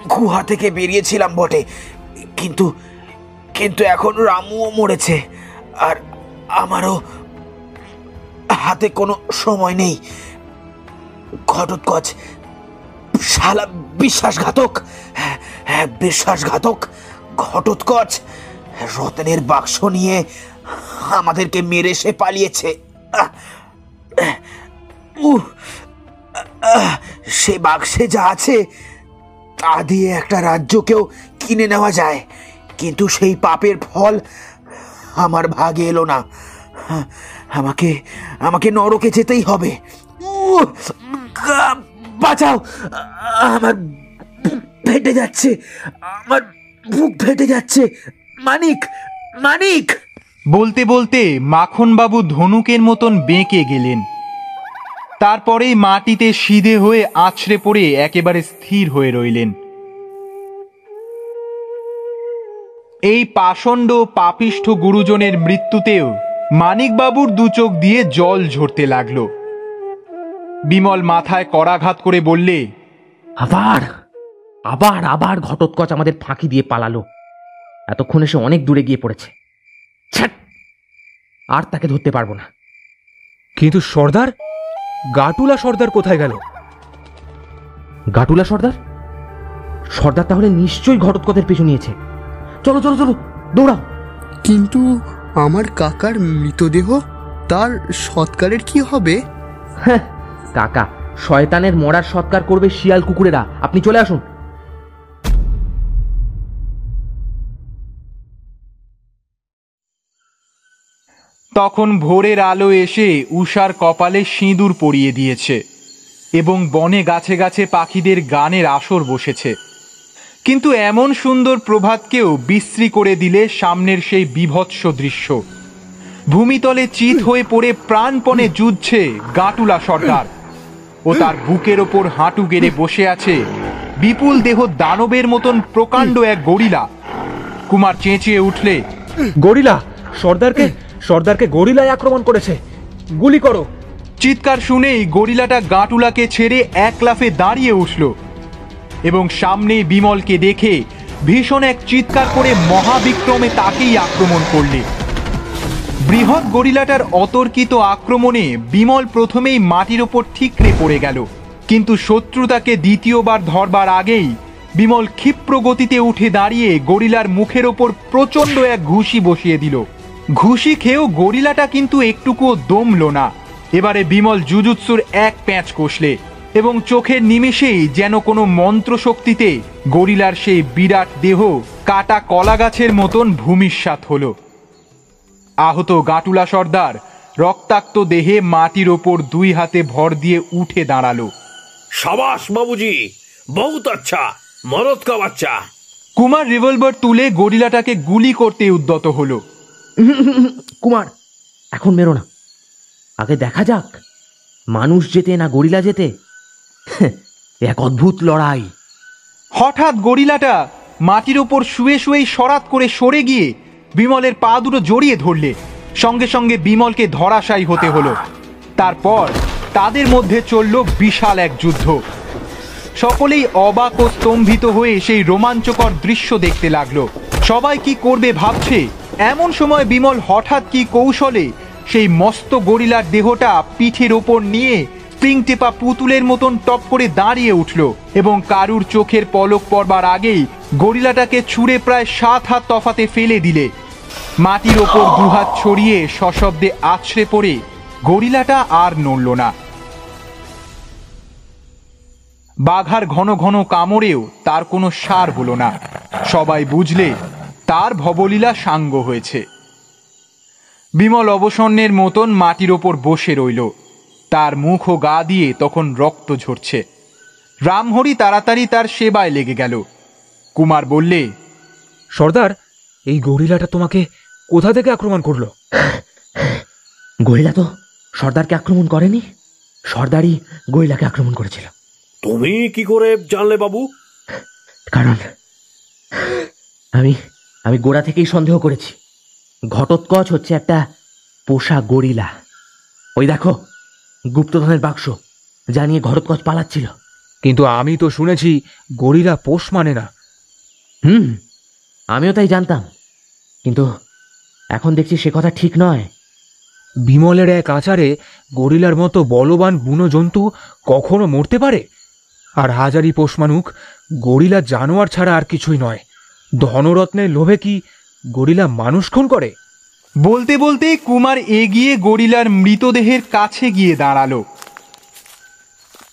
গুহা থেকে বেরিয়েছিলাম বটে। কিন্তু কিন্তু এখন রামুও মরেছে। আর আমারও হাতে কোনো সময় নেই। ঘটোৎকচ শালা বিশ্বাসঘাতক হ্যাঁ, হ্যাঁ বিশ্বাসঘাতক ঘটোৎকচ রতনের বাক্স নিয়ে আমাদেরকে মেরে সে পালিয়েছে। সে বাক্সে যা আছে তা দিয়ে একটা রাজ্যকেও কিনে নেওয়া যায়। কিন্তু সেই পাপের ফল আমার ভাগে এলো না। আমাকে আমাকে নরকে যেতেই হবে। বাঁচাও। আমার ফেটে যাচ্ছে। আমার বুক ফেটে যাচ্ছে। মানিক মানিক! বলতে বলতে মাখনবাবু ধনুকের মতন বেঁকে গেলেন। তারপরেই মাটিতে সিধে হয়ে আছড়ে পড়ে একেবারে স্থির হয়ে রইলেন। এই পাষণ্ড পাপিষ্ঠ গুরুজনের মৃত্যুতেও মানিকবাবুর দু চোখ দিয়ে জল ঝরতে লাগল। বিমল মাথায় করাঘাত করে বললে আবার আবার আবার ঘটোৎকচ আমাদের ফাঁকি দিয়ে পালালো। এতক্ষণে সে অনেক দূরে গিয়ে পড়েছে! আর তাকে ধরতে পারব না। কিন্তু সর্দার গাটুলা সর্দার কোথায় গেল? গাটুলা সর্দার? সর্দার তাহলে নিশ্চয়ই ঘটোৎকচের পিছু নিয়েছে। চলো চলো চলো দৌড়াও। কিন্তু আমার কাকার মৃতদেহ তার সৎকারের কি হবে? হ্যাঁ কাকা শয়তানের মরার সৎকার করবে শিয়াল কুকুরেরা। আপনি চলে আসুন। তখন ভোরের আলো এসে উষার কপালে সিঁদুর পরিয়ে দিয়েছে এবং বনে গাছে গাছে পাখিদের গানের আসর বসেছে। কিন্তু এমন সুন্দর প্রভাতকেও বিশ্রী করে দিলে সামনের সেই বিভৎস দৃশ্য। ভূমিতলে চিত হয়ে পড়ে প্রাণপণে যুদ্ধছে গাটুলা সর্দার। ও তার বুকের ওপর হাঁটু গেড়ে বসে আছে বিপুল দেহ দানবের মতন প্রকাণ্ড এক গরিলা। কুমার চেঁচিয়ে উঠলে গরিলা সর্দারকে সর্দারকে গরিলায় আক্রমণ করেছে। গুলি করো। চিৎকার শুনেই গরিলাটা গাটুলাকে ছেড়ে এক লাফে দাঁড়িয়ে উঠল। এবং সামনে বিমলকে দেখে ভীষণ এক চিৎকার করে মহাবিক্রমে তাকেই আক্রমণ করলে। বৃহৎ গরিলাটার অতর্কিত আক্রমণে বিমল প্রথমেই মাটির ওপর ঠিকরে পড়ে গেল। কিন্তু শত্রু তাকে দ্বিতীয়বার ধরবার আগেই বিমল ক্ষিপ্র গতিতে উঠে দাঁড়িয়ে গরিলার মুখের ওপর প্রচণ্ড এক ঘুষি বসিয়ে দিল। ঘুষি খেয়েও গরিলাটা কিন্তু একটুকুও দমল না। এবারে বিমল জুজুৎসুর এক প্যাঁচ কষলে। এবং চোখের নিমেষেই যেন কোনো মন্ত্রশক্তিতে গরিলার সেই বিরাট দেহ কাটা কলা গাছের মতন ভূমিষ্যাত হলো। আহত গাটুলা সর্দার রক্তাক্ত দেহে মাটির ওপর দুই হাতে ভর দিয়ে উঠে দাঁড়াল। সাবাস বাবুজি বহুত আচ্ছা মরদ কা বাচ্চা। কুমার রিভলভার তুলে গরিলাটাকে গুলি করতে উদ্যত হলো। কুমার এখন মেরো না। আগে দেখা যাক মানুষ যেতে না গরিলা যেতে এক অদ্ভুত লড়াই। হঠাৎ গরিলাটা মাটির ওপর শুয়ে শুয়েই সরাত করে সরে গিয়ে বিমলের পা দুটো জড়িয়ে ধরলে। সঙ্গে সঙ্গে বিমলকে ধরাশায়ী হতে হলো। তারপর তাদের মধ্যে চলল বিশাল এক যুদ্ধ। সকলেই অবাক ও স্তম্ভিত হয়ে সেই রোমাঞ্চকর দৃশ্য দেখতে লাগল। সবাই কি করবে ভাবছে? এমন সময় বিমল হঠাৎ কি কৌশলে সেই মস্ত গরিলার দেহটা পিঠের ওপর নিয়ে স্প্রিং টেপা পুতুলের মতন টপ করে দাঁড়িয়ে উঠল এবং কারুর চোখের পলক পড়বার আগেই গরিলাটাকে ছুঁড়ে প্রায় সাত হাত তফাতে ফেলে দিলে। মাটির ওপর দুহাত ছড়িয়ে সশব্দে আছড়ে পড়ে গরিলাটা আর নড়ল না। বাঘার ঘন ঘন কামড়েও তার কোনো সার হলো না। সবাই বুঝলে তার ভবলীলা সাঙ্গ হয়েছে। বিমল অবসন্নের মতন মাটির ওপর বসে রইল। তার মুখ ও গা দিয়ে তখন রক্ত ঝরছে। রামহরি তাড়াতাড়ি তার সেবায় লেগে গেল। কুমার বললে সর্দার এই গরিলাটা তোমাকে কোথা থেকে আক্রমণ করল? গরিলা তো সর্দারকে আক্রমণ করেনি সর্দারই গরিলাকে আক্রমণ করেছিল। তুমি কি করে জানলে বাবু? কারণ আমি আমি গোড়া থেকেই সন্দেহ করেছি। ঘটোৎকচ হচ্ছে একটা পোষা গরিলা। ওই দেখো গুপ্তধনের বাক্স যা নিয়ে ঘটোৎকচ পালাচ্ছিল। কিন্তু আমি তো শুনেছি গরিলা পোষ মানে না। হুম আমিও তাই জানতাম। কিন্তু এখন দেখছি সে কথা ঠিক নয়। বিমলের এক আচারে গরিলার মতো বলবান বুনো জন্তু কখনো মরতে পারে? আর হাজারি পোষ পোষমানুক গরিলা জানোয়ার ছাড়া আর কিছুই নয়। ধনরত্নের লোভে কি গরিলা মানুষ খুন করে? বলতে বলতে কুমার এগিয়ে গরিলার মৃতদেহের কাছে গিয়ে দাঁড়াল।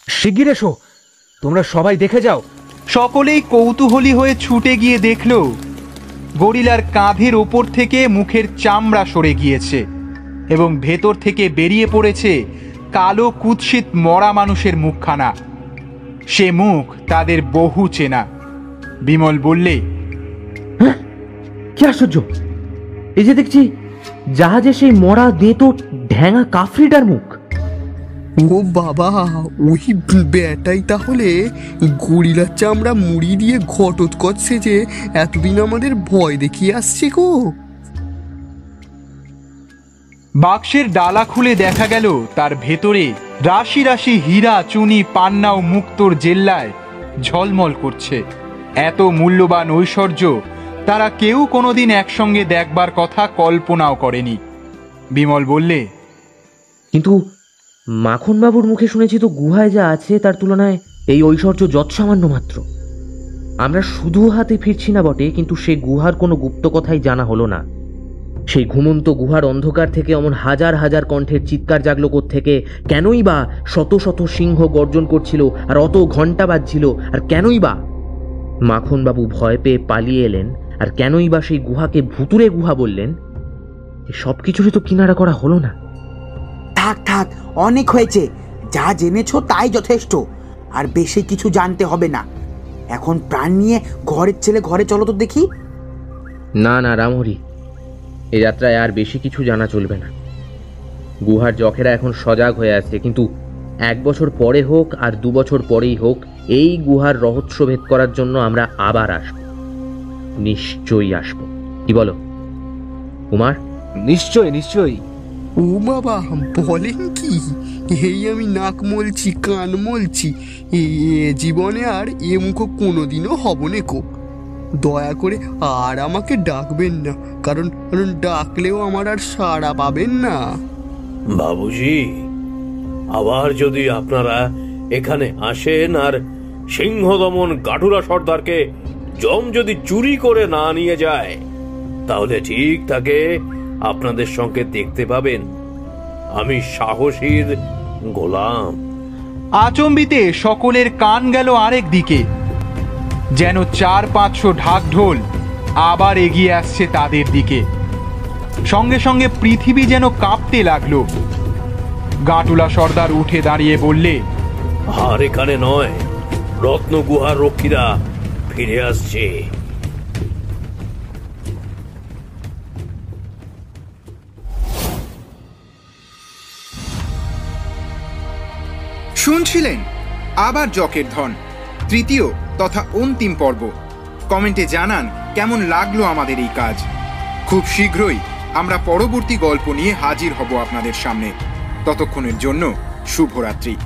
শিগগির এসো তোমরা সবাই দেখে যাও। সকলেই কৌতূহলী হয়ে ছুটে গিয়ে দেখল গরিলার কাঁধের ওপর থেকে মুখের চামড়া সরে গিয়েছে এবং ভেতর থেকে বেরিয়ে পড়েছে কালো কুৎসিত মরা মানুষের মুখখানা। সে মুখ তাদের বহু চেনা। বিমল বললে কি আশ্চর্য! এই যে দেখছি জাহাজে সেই মরা দেতো ঢ্যাঙা কাফরিটার মুখ। ও বাবা ওই ব্যাটাই তাহলে। গরিলার চামড়া মুড়ি দিয়ে ঘটোৎকচ সেজে এতদিন আমাদের ভয় দেখিয়ে আসছে গো। বাক্সের ডালা খুলে দেখা গেল তার ভেতরে রাশি রাশি হীরা চুনি পান্না ও মুক্তোর জেল্লায় ঝলমল করছে। এত মূল্যবান ঐশ্বর্য তারা কেউ কোনোদিন একসঙ্গে দেখবার কথা কল্পনাও করেনি। বিমল বললে, কিন্তু মাখনবাবুর মুখে শুনেছি তো গুহায় যা আছে তার তুলনায় এই ঐশ্বর্য যৎসামান্য মাত্র। আমরা শুধু হাতে ফিরছি না বটে, কিন্তু সে গুহার কোনো গুপ্ত কথাই জানা হলো না। সেই ঘুমন্ত গুহার অন্ধকার থেকে অমন হাজার হাজার কণ্ঠের চিৎকার জাগলো থেকে কেনই বা শত শত সিংহ গর্জন করছিল, আর অত ঘণ্টা বাজছিল, আর কেনই বা? মাখনবাবু ভয় পেয়ে পালিয়ে এলেন। আর কেনই বা সেই গুহাকে ভুতুরে গুহা বললেন? সব কিছুরই তো কিনারা করা হলো না। থাক থাক অনেক হয়েছে। যা জেনেছো তাই যথেষ্ট। আর বেশি কিছু জানতে হবে না। এখন প্রাণ নিয়ে ঘরের ছেলে ঘরে চলো তো দেখি। না না রামহরি এ যাত্রায় আর বেশি কিছু জানা চলবে না। গুহার জখেরা এখন সজাগ হয়ে আছে কিন্তু এক বছর পরে হোক আর দু বছর পরেই হোক এই গুহার রহস্য ভেদ করার জন্য আমরা আবার আসব। নিশ্চয়ই আসব। কি বলো? কুমার নিশ্চয় নিশ্চয়ই ও বাবা বলেন কি? এই আমি নাক মলছি কান মলছি। এ জীবনে আর এ মুখো কোনোদিনও হব নেকো দয়া করে আর আমাকে ডাকবেন না কারণ কারণ ডাকলেও আমার আর সাড়া পাবেন না। বাবুজি আবার যদি আপনারা এখানে আসেন আর সিংহদমন গাঠুরা সর্দারকে জম যদি চুরি করে না নিয়ে যায় তাহলে ঠিক তাকে আপনাদের সঙ্গে দেখতে পাবেন। আমি সাহসীর গোলাম। আচম্বিতে সকলের কান গেল আরেক দিকে। যেন চার পাঁচশো ঢাক ঢোল আবার এগিয়ে আসছে তাদের দিকে। সঙ্গে সঙ্গে পৃথিবী যেন কাঁপতে লাগল। গাটুলা সর্দার উঠে দাঁড়িয়ে বললে আর এখানে নয় রত্ন গুহার রক্ষীরা ফিরে আসছে। শুনছিলেন আবার জকের ধন, তৃতীয় তথা অন্তিম পর্ব। কমেন্টে জানান, কেমন লাগল আমাদের এই কাজ? খুব শীঘ্রই আমরা পরবর্তী গল্প নিয়ে হাজির হব আপনাদের সামনে। ততক্ষণের জন্য শুভরাত্রি।